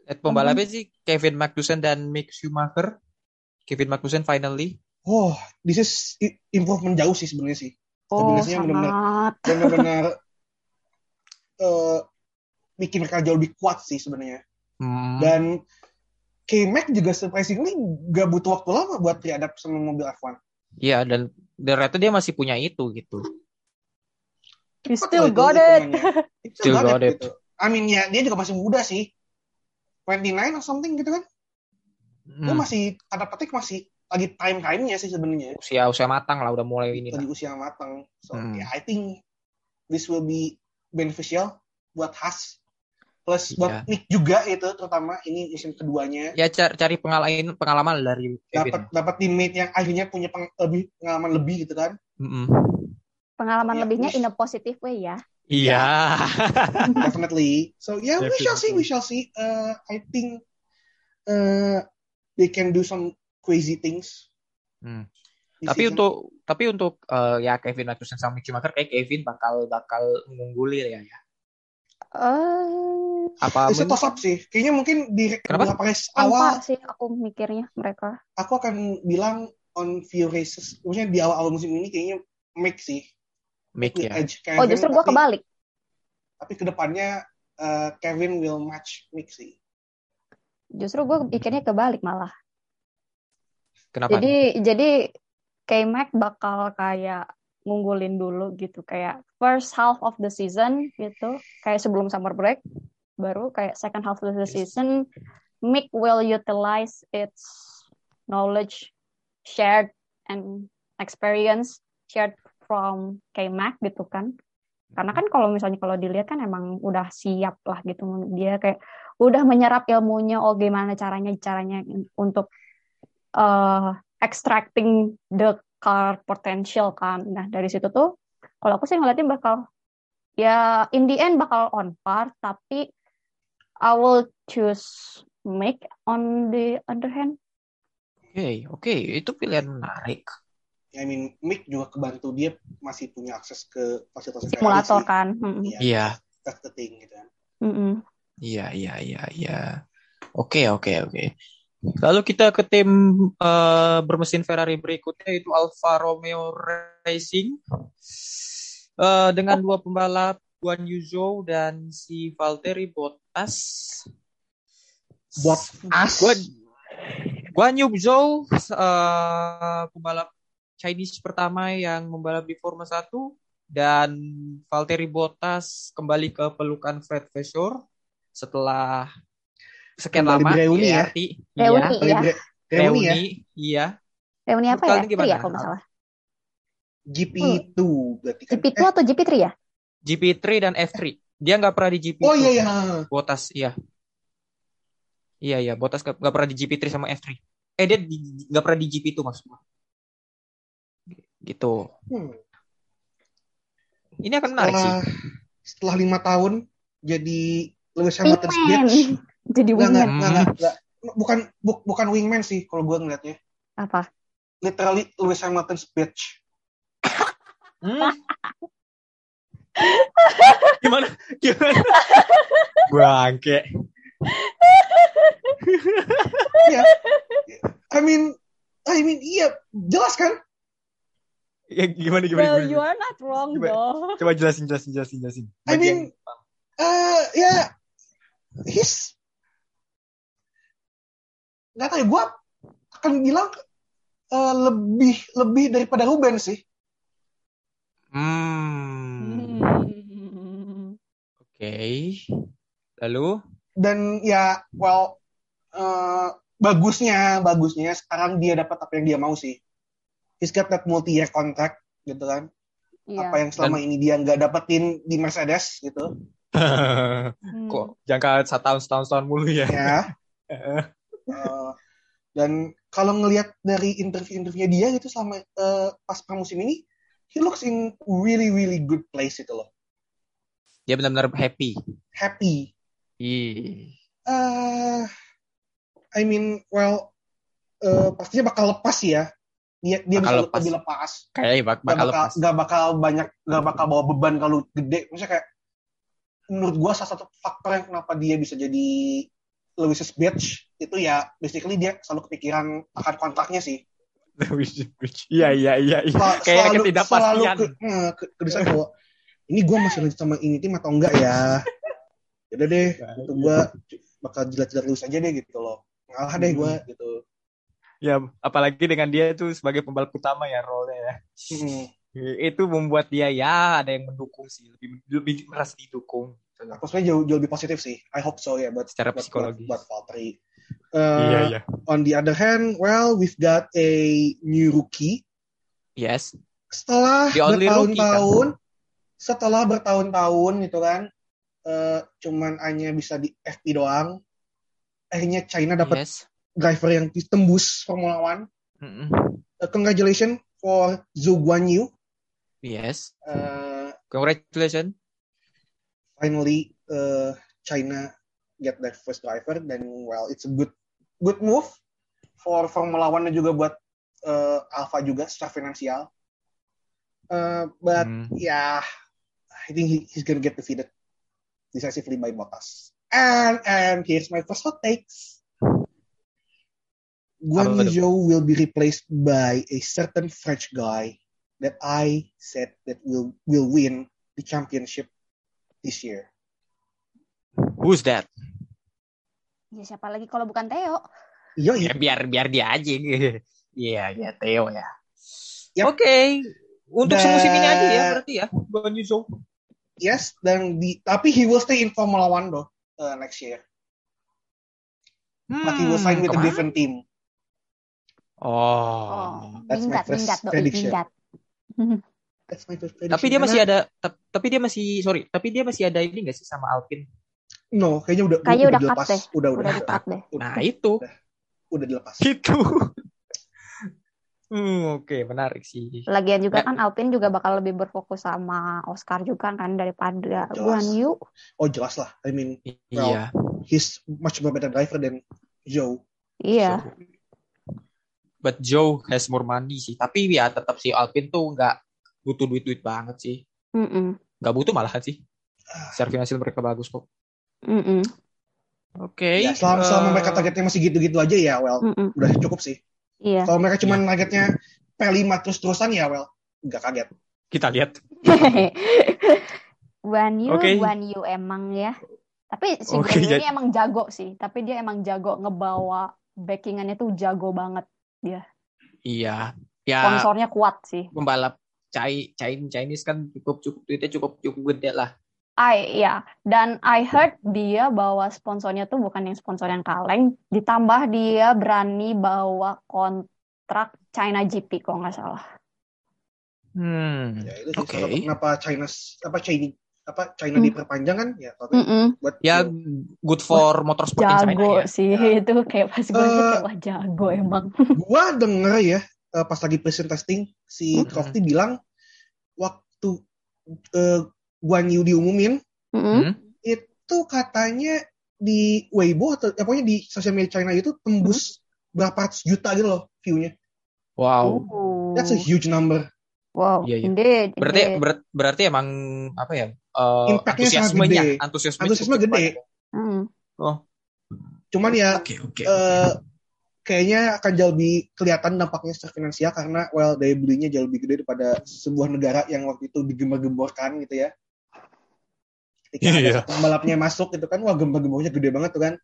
At pembalapnya sih Kevin Magnussen dan Mick Schumacher. Kevin Magnussen finally. oh this is improvement jauh sih sebenarnya sih Oh, sangat. benar-benar eh bikin mereka jauh lebih kuat sih sebenarnya Hmm, dan K-Mac juga surprisingly gak butuh waktu lama buat diadap sama mobil F1 Iya dan dan ternyata dia masih punya itu gitu. You still got it. hitungannya. Still Still got got it, it. gitu. I mean ya dia juga masih muda sih 29 or something gitu kan dia Hmm, masih tanda petik masih lagi time time-nya sih sebenarnya usia usia matang lah udah mulai ini lagi usia matang so Hmm. yeah, I think this will be beneficial buat Haas plus buat Iya. Nick juga itu terutama ini musim keduanya Ya cari, cari pengalaman pengalaman dari dapat dapat teammate yang akhirnya punya peng- lebih pengalaman lebih gitu kan Mm-mm. Pengalaman Ya, lebihnya wish. in a positive way ya. Iya. definitely so yeah we shall see we shall see Uh, I think uh, they can do some crazy things Hmm. di Tapi season. untuk tapi untuk eh, ya Kevin Magnussen sama Mick Schumacher kayak Kevin bakal bakal mengungguli ya ya. Eh, Apa It's a men- toss up sih kayaknya mungkin di Kenapa? beberapa race awal sih aku mikirnya mereka. aku akan bilang on few races, maksudnya di awal-awal musim ini kayaknya Mick sih. Mick With ya. edge Kevin, Oh justru gue tapi, kebalik. Tapi ke depannya eh, Kevin will match Mick sih. Justru gue pikirnya kebalik malah. Kenapa? Jadi jadi K-Mac bakal kayak ngunggulin dulu gitu kayak first half of the season gitu. Kayak sebelum summer break baru kayak second half of the season Mick will utilize its knowledge shared and experience shared from K-Mac gitu kan. Karena kan kalau misalnya kalau dilihat kan emang udah siap lah gitu. Dia kayak udah menyerap ilmunya oh gimana caranya caranya untuk uh, extracting the car potential kan nah dari situ tuh kalau aku sih ngeliatin bakal ya in the end bakal on par tapi I will choose Mick on the other hand Oke, oke, itu pilihan menarik. I mean, Mick juga kebantu dia masih punya akses ke fasilitas simulator sih. kan. Iya, Iya. that's the thing gitu kan. Mm-mm. Iya, iya, iya, iya. Oke, oke, oke. Lalu kita ke tim eh, bermesin Ferrari berikutnya itu Alfa Romeo Racing Eh, dengan dua pembalap Guan Yu Zhou dan si Valtteri Bottas. Bottas. Guan Guan Yu Zhou eh, pembalap Chinese pertama yang membalap di Formula 1 dan Valtteri Bottas kembali ke pelukan Fred Vasseur setelah sekian Kembali lama ya. Reuni. iya Iya. Re- Reuni ya, reuni iya Reuni apa ya? Kalian? Tri ya kalau nggak salah. GP2 berarti kan. GP2 Eh, atau GP3 ya? GP3 dan F3 dia nggak pernah di GP oh iya iya. Bottas iya iya iya Bottas nggak pernah di GP3 sama F3 eh dia di- nggak pernah di GP2 maksudnya gitu Hmm. ini akan menarik sih Setelah setelah lima tahun jadi Lewis Hamilton bitch. Jadi wingman. Enggak, enggak, enggak. Bukan bu- bukan wingman sih kalau gue ngeliatnya. Apa? Literally Lewis Hamilton's bitch. Hmm. gimana gimana bangke Iya. I mean I mean iya jelas kan? ya, gimana gimana, Well, gimana? you are not wrong Gimana? though. coba jelasin jelasin jelasin jelasin I Bagian- mean- Eh ya his nggak tahu ya gue akan bilang eh, lebih lebih daripada Ruben sih. hmm Hmm. oke lalu dan ya well eh, bagusnya bagusnya sekarang dia dapat apa yang dia mau sih he's got that multi year contract gitu kan Iya. apa yang selama ini dia nggak dapetin di Mercedes gitu Hmm. kok jangka satu tahun setahun setahun mulu ya ya Eh, dan kalau ngelihat dari interview-interviewnya dia gitu selama eh, pas pramusim ini he looks in really really good place itu loh. Dia benar-benar happy. Happy. Ih. eh I mean well eh, pastinya bakal lepas ya. Dia dia Bakal bisa lepas. lebih lepas. Kayaknya bak gak bakal bakal lepas. gak bakal banyak gak bakal bawa beban kalau gede. Maksudnya kayak menurut gua salah satu faktor yang kenapa dia bisa jadi Lewis's bitch itu ya basically dia selalu kepikiran akan kontraknya sih. Iya iya iya iya. Kayak selalu ketidakpastian. ke, eh, ke, ke desain bahwa ini gua masih lanjut sama ini tim atau enggak ya? Udah deh itu gua bakal jilat-jilat Lewis aja deh gitu loh. Ngalah deh gua gitu. Ya apalagi dengan dia itu sebagai pembalap utama ya role ya. Hmm. itu membuat dia ya ada yang mendukung sih. Lebih lebih merasa didukung. Aku sebenarnya jauh, jauh lebih positif sih I hope so ya buat Secara buat, psikologis. buat, buat Valtteri Eh, iya iya on the other hand, well, we've got a new rookie. yes Setelah The only rookie, bertahun-tahun, setelah bertahun-tahun gitu kan, eh, cuman hanya bisa di FP doang. Akhirnya China dapat yes driver yang tembus Formula One. Eh, congratulations for Zhou Guanyu. yes Eh, congratulations finally, eh, China get their first driver dan well, it's a good good move for Formula One dan juga buat eh, Alfa juga secara finansial. Eh, but Hmm. yeah, I think he, he's gonna get defeated decisively by Bottas. And and here's my first hot takes. Guan Apa tuh? Yu Zhou will be replaced by a certain French guy that I said that will will win the championship this year. Who's that? Ya siapa lagi kalau bukan Theo? Yo, Ya, biar biar dia aja. Iya, ya Theo ya. Yap. Oke. Untuk Dan- semusim ini aja ya berarti ya. Guan Yu Zhou. yes, dan di tapi he will stay in Formula One though uh, next year. But he will sign with a Hmm, different team. Oh. Oh, That's my first minggat, prediction. minggat. That's my first Tapi prediction. dia masih ada tap- tapi dia masih sorry, tapi dia masih ada ini gak sih sama Alpine? No, kayaknya udah Kayaknya udah cut dilepas. deh. Udah udah Udah udah, di-cut deh. Nah, itu. udah dilepas. Itu. hmm, oke, menarik sih. Lagian juga Ya. kan Alpine juga bakal lebih berfokus sama Oscar juga kan daripada. Guan Yu. Oh jelas lah. I mean, Iya. he's much more better driver than Zhou. Iya. So, but Joe has more money sih. Tapi ya tetap sih Alpine tuh nggak butuh duit-duit banget sih. Mm-mm. Nggak butuh malahan sih. Secara finansial mereka bagus kok. Mm-mm. Oke. Ya, selama, selama eh, mereka targetnya masih gitu-gitu aja ya, well, Mm-mm. udah cukup sih. Iya. Kalau mereka cuma targetnya P5 terus-terusan ya, well, nggak kaget. kita lihat. Guan Yu, Oke. Guan Yu emang ya. Tapi si Yu jadi- ini emang jago sih. Tapi dia emang jago ngebawa backingannya tuh jago banget. Iya. Ya Sponsornya kuat sih. pembalap Chinese Chinese kan cukup cukup duitnya cukup cukup gede lah. I ya dan I heard dia bawa sponsornya tuh bukan yang sponsor yang kaleng, ditambah dia berani bawa kontrak China GP kok nggak salah. Hmm. Ya itu salah satu kenapa China apa China apa China Hmm. diperpanjang kan ya kalau buat Ya good for motorsport in China Jago ya. sih Ya. itu kayak pas gue Eh, kayak wah jago emang. gua denger ya eh, pas lagi present testing si Hmm. Crofty bilang waktu eh, Guan Yu diumumin Mm-mm. Hmm? itu katanya di Weibo atau ya, pokoknya di sosial media China itu tembus berapa ratus juta gitu loh view-nya. Wow. Oh. That's a huge number. Wow, Iya, iya. indeed, Berarti indeed. ber- berarti emang apa ya? eh, Impact-nya sangat antusiasmenya, gede. antusiasme Antusiasme gede. Hmm. Cuman ya Oke, oke. eh, kayaknya akan jauh lebih kelihatan dampaknya secara finansial karena well daya belinya jauh lebih gede daripada sebuah negara yang waktu itu digembar-gemborkan gitu ya. Ketika ada Iya. satu pembalapnya masuk gitu kan, wah gembar-gembornya gede banget tuh kan.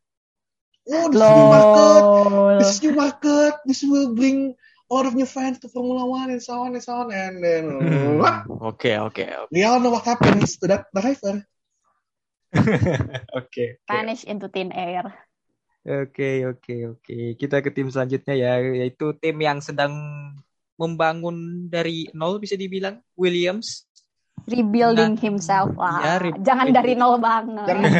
Oh, this new market, Lol. this new market, this will bring a lot of new fans to Formula One and so on and so on and then Hmm, Oke, oke, we all know what happens to that driver. Oke. Vanish into thin air. Oke, oke, oke. Kita ke tim selanjutnya ya, yaitu tim yang sedang membangun dari nol bisa dibilang Williams. Rebuilding Nah, himself lah. ya, re- Jangan dari nol banget. Jangan.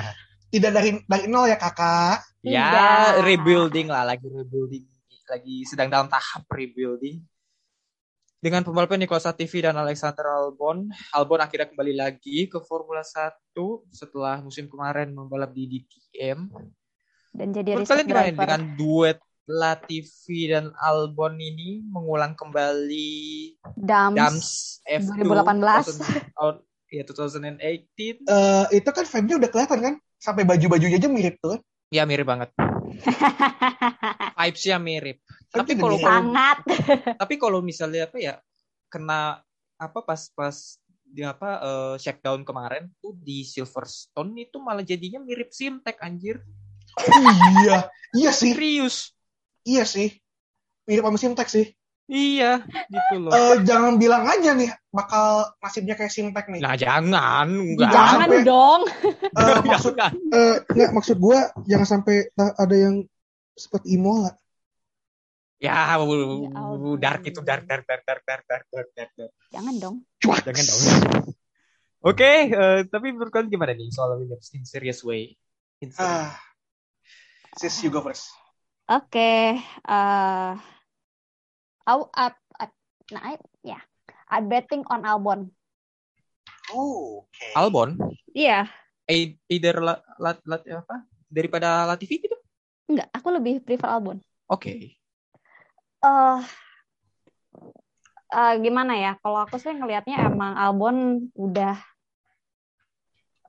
Tidak dari dari nol ya kakak. ya, Tidak. rebuilding lah, lagi rebuilding, lagi sedang dalam tahap rebuilding. Dengan pembalapnya Nicolas Latifi dan Alexander Albon, Albon akhirnya kembali lagi ke Formula 1 setelah musim kemarin membalap di DTM. Dan jadi Menurut kalian gimana driver. dengan duet Latifi dan Albon ini mengulang kembali Dams. Dams F2 2018. 2000 tahun ya 2018 Eh, itu kan vibe-nya udah kelihatan kan? Sampai baju-bajunya aja mirip tuh kan. ya mirip banget vibes-nya mirip tapi kalau Sangat. tapi kalau misalnya apa ya kena apa pas pas di apa eh, shakedown kemarin tuh di Silverstone itu malah jadinya mirip Simtek anjir iya, iya sih, serius iya sih. Mirip sama Simtek sih. iya gitu loh Eh, jangan bilang aja nih bakal nasibnya kayak Simtek nih. nah jangan enggak Jangan sampai- dong. Eh, maksud Jangan. eh, nggak maksud gua jangan sampai ada yang seperti Imola. Ya, ampun. dark itu dark, dark, dark, dark, dark, dark, dark, dark, dark. Jangan dong. Cuak. Jangan dong. Oke, eh, tapi menurut kalian gimana nih soal Williams in serious way? In serious- Ah, sis you go first. Oke. eh I- I- I- nah, I- ya. I betting on Albon. Oh, oke. Albon, Iya. eh, either la, la, la- apa daripada Latifi gitu? Enggak, aku lebih prefer Albon. Oke. eh eh, gimana ya? Kalau aku sih ngelihatnya emang Albon udah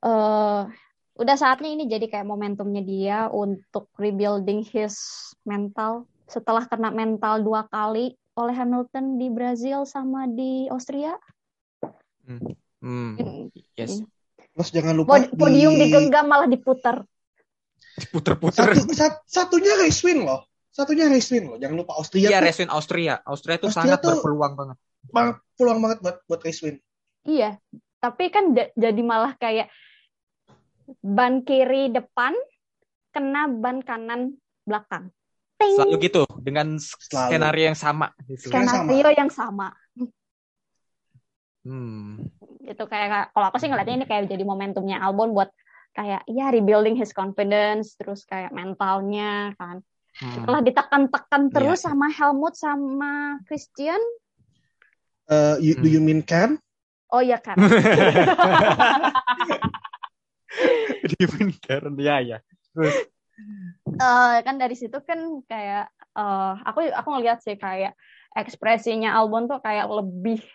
eh udah saatnya ini jadi kayak momentumnya dia untuk rebuilding his mental setelah kena mental dua kali oleh Hamilton di Brazil sama di Austria. Hmm, yes. Terus jangan lupa Pod- Podium di digenggam malah diputer. Puter-puter. satu, sat- satunya race win loh. Satunya race win loh. Jangan lupa Austria Iya, tuh Reswin Austria. Austria itu Austria sangat tuh- berpeluang banget. bang- peluang banget buat buat race win. Iya, tapi kan jadi malah kayak ban kiri depan kena ban kanan belakang. Ting. Selalu gitu dengan Selalu. skenario yang sama gitu. Sken- Skenario yang sama. Hmm. Itu kayak kalau aku sih ngeliatnya ini kayak jadi momentumnya Albon buat kayak ya rebuilding his confidence terus kayak mentalnya kan. Hmm. Setelah ditekan-tekan terus Iya. sama Helmut sama Christian. Eh, you- do Hmm. you mean Ken? Oh iya kan. Di Karen ya ya. Terus Eh, kan dari situ kan kayak eh, aku aku ngeliat sih kayak ekspresinya Albon tuh kayak lebih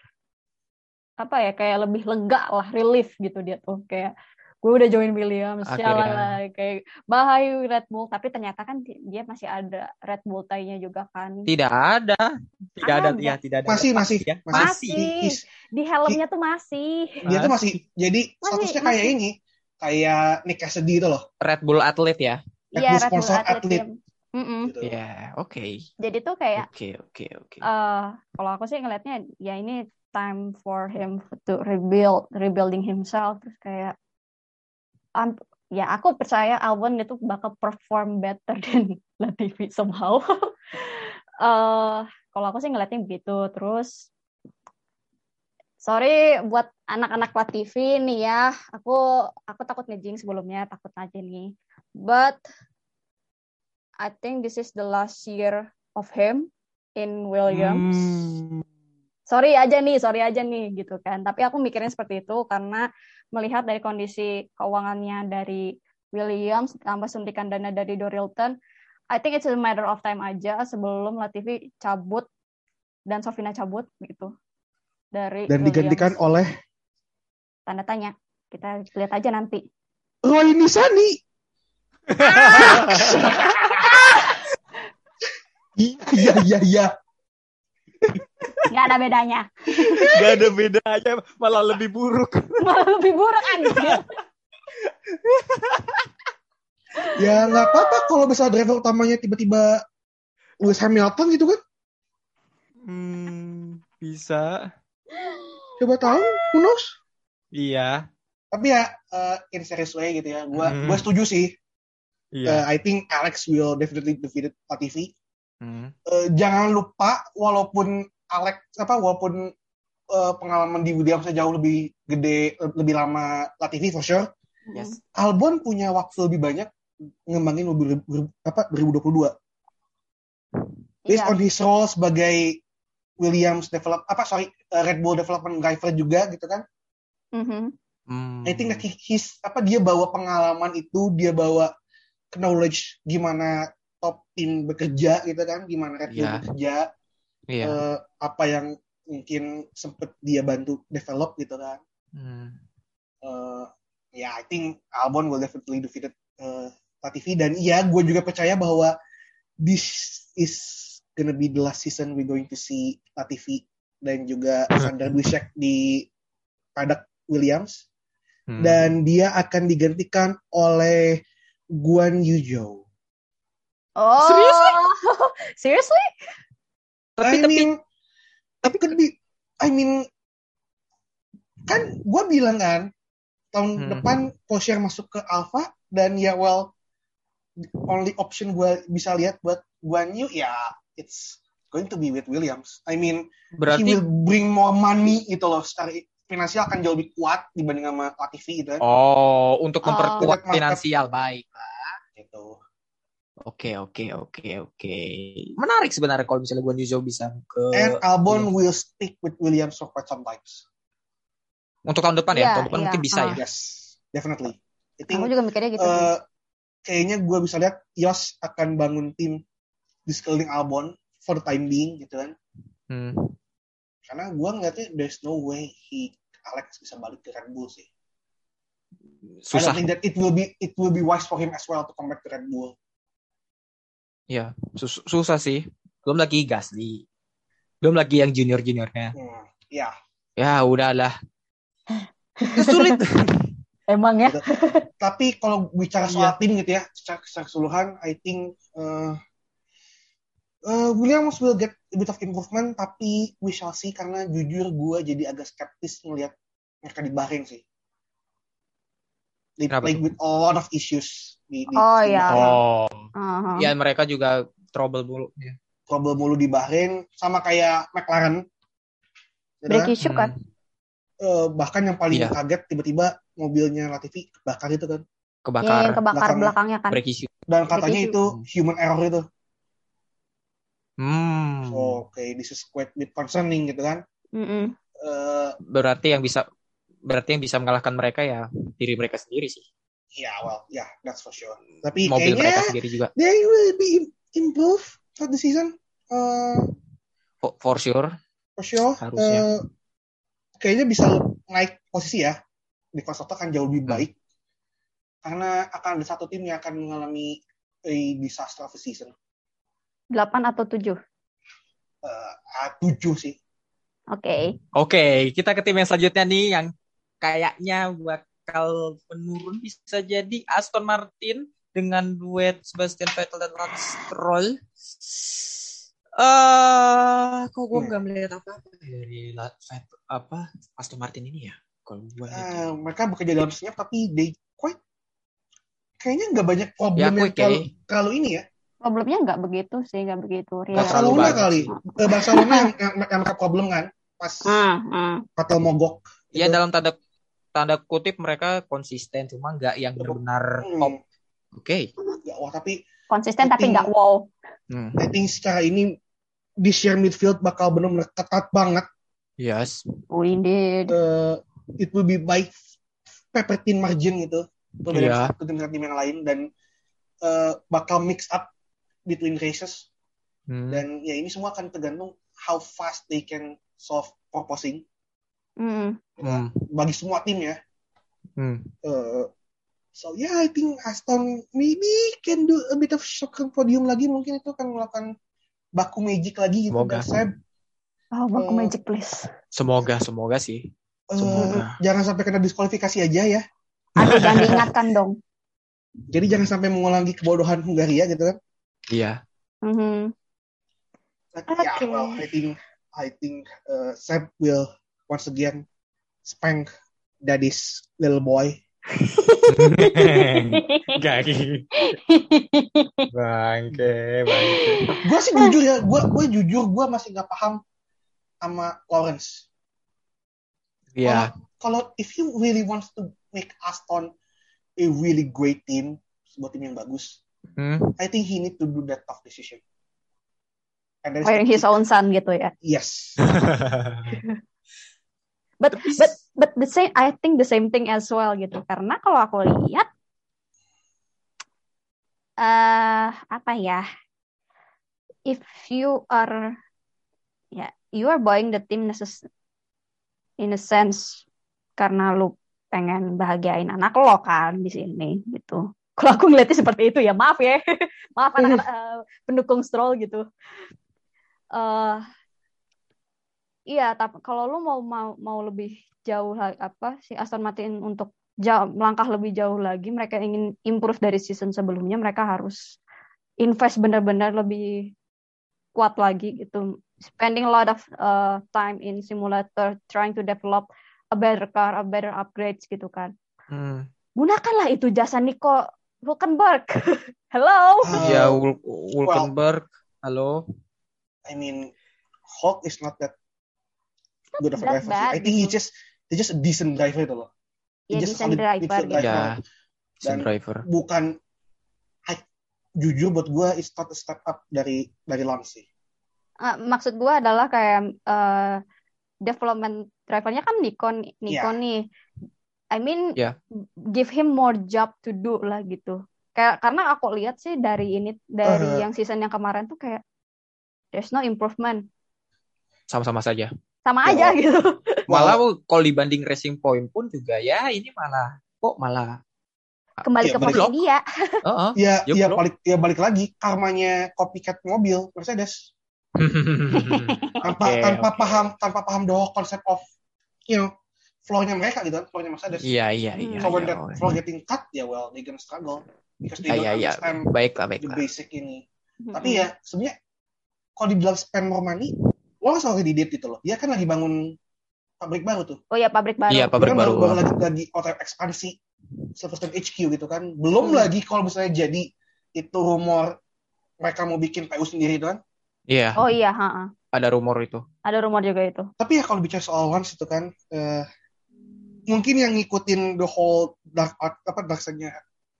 apa ya kayak lebih lega lah relief gitu dia tuh kayak gue udah join Williams Akhirnya. jalan lah kayak bahaya Red Bull tapi ternyata kan di- dia masih ada Red Bull tie-nya juga kan tidak ada. Tidak ada, Ada. ya, tidak ada. Masih masih ya. masih. Masih. His- di helmnya tuh masih dia tuh masih jadi Masih, statusnya masih. kayak ini kayak Nick Cassidy itu loh. Red Bull atlet ya. Red Iya Bull Red Bull sponsor atlet atlet. team. Mm-mm. Gitu. Ya, oke. jadi tuh kayak Oke, oke, oke. eh kalau aku sih ngelihatnya ya ini time for him to rebuild rebuilding himself terus kayak am- ya aku percaya Albon itu bakal perform better than Latifi somehow eh kalau aku sih ngelihatnya begitu terus sorry buat anak-anak Latifi nih ya aku aku takut ngejing sebelumnya takut aja nih but I think this is the last year of him in Williams. Hmm. Sorry aja nih, sorry aja nih gitu kan. Tapi aku mikirnya seperti itu karena melihat dari kondisi keuangannya dari Williams tambah suntikan dana dari Dorilton, I think it's a matter of time aja sebelum Latifi cabut dan Sofina cabut gitu dari Dan Williams. digantikan oleh tanda tanya. Kita lihat aja nanti. Roy Nisani. Iya iya iya iya. Nggak ada bedanya. Gak ada bedanya, malah lebih buruk. Malah lebih buruk anjir. Ya nggak apa-apa kalau misalnya driver utamanya tiba-tiba Lewis Hamilton gitu kan. Hmm, bisa. Coba tahu, knows? Iya, Tapi ya uh, in serious way gitu ya. Gua Hmm. gua setuju sih. iya. Uh, I think Alex will definitely defeat Latifi. Hmm. Eh, jangan lupa walaupun Alex apa walaupun eh, pengalaman di Williams jauh lebih gede lebih lama Latifi for sure Yes. Albon punya waktu lebih banyak ngembangin mobil ber- apa 2022 based Iya. on his role sebagai Williams develop apa sorry eh, Red Bull development driver juga gitu kan Mhm. Hmm. I think that he- his apa dia bawa pengalaman itu dia bawa knowledge gimana top tim bekerja gitu kan gimana Red Bull Iya. bekerja Iya. eh, apa yang mungkin sempet dia bantu develop gitu kan. Hmm. Eh, ya, I think Albon will definitely defeated uh, Latifi dan iya, gue juga percaya bahwa this is gonna be the last season we going to see Latifi dan juga Sander Dushek di paddock Williams Hmm. dan dia akan digantikan oleh Guan Yu Zhou. Oh. Seriously? Seriously? tapi I tapi mean, tapi could be, I mean, kan gue bilang kan tahun Hmm. depan Porsche masuk ke Alfa dan ya well only option gue bisa lihat buat Guan Yu ya it's going to be with Williams. I mean, he berarti will bring more money gitu loh secara finansial akan jauh lebih kuat dibanding sama Latifi gitu kan. oh untuk Oh. memperkuat Market. finansial baik. Gitu. Oke oke oke oke. Menarik sebenarnya kalau misalnya Guan Yu Zhou bisa ke And Albon will stick with Williams for quite some times. untuk tahun depan ya. Iya, Tahun depan iya. mungkin bisa Ah. ya. Yes, definitely. Aku juga mikirnya gitu. eh, kayaknya gue bisa lihat Yos akan bangun tim di sekeliling Albon for the time being gitu kan. Hmm. Karena gue ngeliatnya there's no way he Alex bisa balik ke Red Bull sih. I Susah. don't think that it will be it will be wise for him as well to come back to Red Bull. Ya, sus- susah sih. Belum lagi Gasly. Belum lagi yang junior-juniornya. Hmm, ya. Ya, udahlah. Sulit. Emang ya. Tapi kalau bicara soal tim gitu ya, secara, secara keseluruhan, I think uh, uh, Williams will get a bit of improvement, tapi we shall see karena jujur gue jadi agak skeptis ngelihat mereka di Bahrain sih. They Kenapa played tuh? with a lot of issues di, di Oh, iya. Bahrain. Oh. Aha. Ya, mereka juga trouble dulu. Ya. Trouble mulu di Bahrain, sama kayak McLaren. Ya Break kan? issue kan. Eh, bahkan yang paling Iya. kaget tiba-tiba mobilnya Latifi kebakar itu kan. Iya, Kebakar. yang kebakar belakangnya. belakangnya kan. break issue. Dan katanya issue. itu human error itu. Hmm. So, oke, this is quite bit concerning gitu kan. Mm-mm. Eh, Berarti yang bisa berarti yang bisa mengalahkan mereka ya diri mereka sendiri sih. ya, well, ya, that's for sure. Tapi Mobil kayaknya mereka sendiri juga. they will be im- improve for the season. Eh, For, for sure. for sure. Harusnya. Eh, kayaknya bisa naik posisi ya. Di Konstruktor akan jauh lebih Hmm. baik. Karena akan ada satu tim yang akan mengalami a disaster of the season. 8 atau 7. Eh, ah, tujuh sih. Oke. Oke, kita ke tim yang selanjutnya nih yang kayaknya bakal menurun bisa jadi Aston Martin dengan duet Sebastian Vettel dan Lance Stroll. Eh, kok gue Hmm. nggak melihat apa-apa dari apa Aston Martin ini ya? Kalau gue Eh, mereka bekerja dalam senyap tapi they quite kayaknya nggak banyak ya problem yang ya. terlalu ini ya. Problemnya nggak begitu sih, nggak begitu real. Barcelona kali. Eh, Barcelona yang, yang, yang mereka problem kan pas Hmm, hmm. Vettel mogok. Ya Gitu. dalam tanda tanda kutip mereka konsisten cuma nggak yang benar-benar Hmm, top. Oke. nggak, wah tapi Konsisten tapi nggak wow. Hmm. I think secara ini di share midfield bakal benar-benar ketat banget. Yes. Oh, indeed. Eh, it will be by paper thin margin gitu. Itu dari Iya. satu tim yang lain dan eh, bakal mix up between races Hmm. dan ya ini semua akan tergantung how fast they can solve proposing Hmm. Hmm. bagi semua tim ya. Hmm. Uh, so yeah, I think Aston maybe can do a bit of shocker podium lagi mungkin itu akan melakukan baku magic lagi gitu Semoga. dan. Oh, baku Eh, magic please. Semoga semoga sih. Uh, Semoga. jangan sampai kena diskualifikasi aja ya. Aduh, jangan diingatkan dong. Jadi jangan sampai mengulangi kebodohan Hungaria gitu kan. Iya. Mhm. But yeah, Okay. well, I think I think uh, Seb will once again spank daddy's little boy. Gagi. Bangke, bangke. Gue sih jujur ya, gue gue jujur gue masih nggak paham sama Lawrence. Iya. Kalau if you really wants to make Aston a really great team, sebuah tim yang bagus, Hmm. I think he need to do that tough decision. And is Wearing his own son gitu ya. Yes. But but but the same I think the same thing as well gitu. Karena kalau aku lihat eh apa ya? If you are ya you are buying the team necess- in a sense karena lu pengen bahagiain anak lo kan di sini gitu. Kalau aku ngeliatnya seperti itu ya maaf ya, maaf anak eh, pendukung Stroll gitu. eh Iya, tapi kalau lu mau mau mau lebih jauh apa si Aston Martin untuk jauh, melangkah lebih jauh lagi, mereka ingin improve dari season sebelumnya, mereka harus invest benar-benar lebih kuat lagi gitu. Spending a lot of uh, time in simulator trying to develop a better car, a better upgrades gitu kan. Hmm. Gunakanlah itu jasa Nico Hulkenberg. Hello. Uh, Ya, Wul- Wolkenberg. Halo. I mean, Hulk is not that good of a driver. I think he gitu. just he just a decent driver itu loh. Ya just decent solid driver midfield gitu. driver. Ya, si Dan- driver. Bukan I- jujur buat gue it's not a step up dari dari Lance sih. Ah, maksud gue adalah kayak eh, development drivernya kan Nico Nico Iya. nih. I mean Iya. give him more job to do lah gitu. Kayak karena aku lihat sih dari ini dari Eh. yang season yang kemarin tuh kayak there's no improvement. Sama-sama saja. Sama Ya, aja oh. gitu. Malah kalau dibanding Racing Point pun juga ya ini malah kok malah Kembali Iya, ke posisi dia. Heeh. Ya, Ya, ya belum. balik ya balik lagi karmanya copycat mobil Mercedes tanpa Oke, tanpa oke. paham tanpa paham the whole concept of you know flow-nya mereka gitu kan flow-nya Mercedes. Iya, iya, iya. so when iya. that flow getting cut ya well they gonna struggle because they Ah, don't Iya, iya. understand Baiklah, the baiklah. basic ini. Tapi ya sebenarnya kalau dibilang spend more money, Wallace already did gitu loh. Dia kan lagi bangun pabrik baru tuh. Oh ya pabrik baru. Iya, pabrik Dia kan baru. baru lagi lagi auto ekspansi Silverstone HQ gitu kan. Belum Hmm. lagi kalau misalnya jadi itu rumor mereka mau bikin PU sendiri itu kan. Iya, Oh iya, ha-ha. ada rumor itu. ada rumor juga itu. Tapi ya kalau bicara soal Lance itu kan eh, mungkin yang ngikutin the whole dark art apa dark side-nya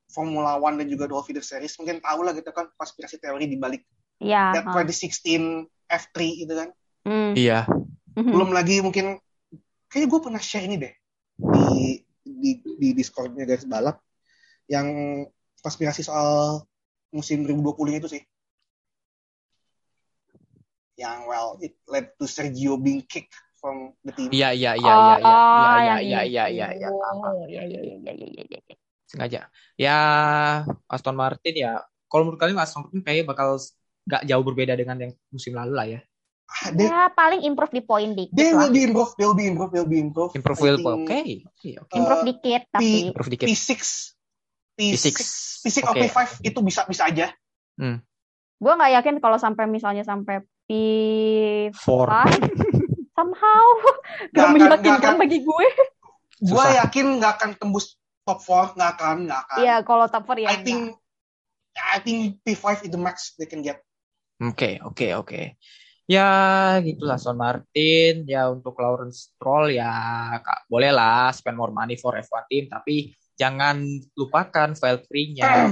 Formula One dan juga the whole feeder series mungkin tahu lah gitu kan konspirasi teori di balik Iya. that ha. 2016 F3 itu kan. Hmm. Iya. Mhm. belum lagi mungkin kayaknya gue pernah share ini deh di di di Discordnya guys balap yang konspirasi soal musim 2020 itu sih yang well it led to Sergio being kicked from the team Iya, iya, iya, iya, iya, iya, Oh, iya, iya, iya, iya, iya. Oh, iya, iya, iya, iya, iya, iya, iya. Sengaja. Ya, Aston Martin ya. Kalau menurut kalian Aston Martin kayaknya bakal nggak jauh berbeda dengan yang musim lalu lah ya. Ah, they, Ya, paling improve di poin dikit they will be improved they will be improved they will be Improve I will, oke, oke, oke. Improve uh, dikit, tapi Improve dikit. P6 P6 P6. P6 Oke. oke 5 itu bisa bisa aja gue nggak yakin kalau sampai misalnya sampai P5 Four. Somehow gak akan- meyakinkan nggak akan. bagi gue. gue Susah. yakin nggak akan tembus top 4 nggak akan nggak akan Iya, kalau top 4 ya. I think I think P5 is the max they can get Oke, oke, oke. Ya, gitulah Aston Martin. Ya, untuk Lawrence Stroll ya kak, boleh lah spend more money for F1 team, tapi jangan lupakan Valtteri-nya.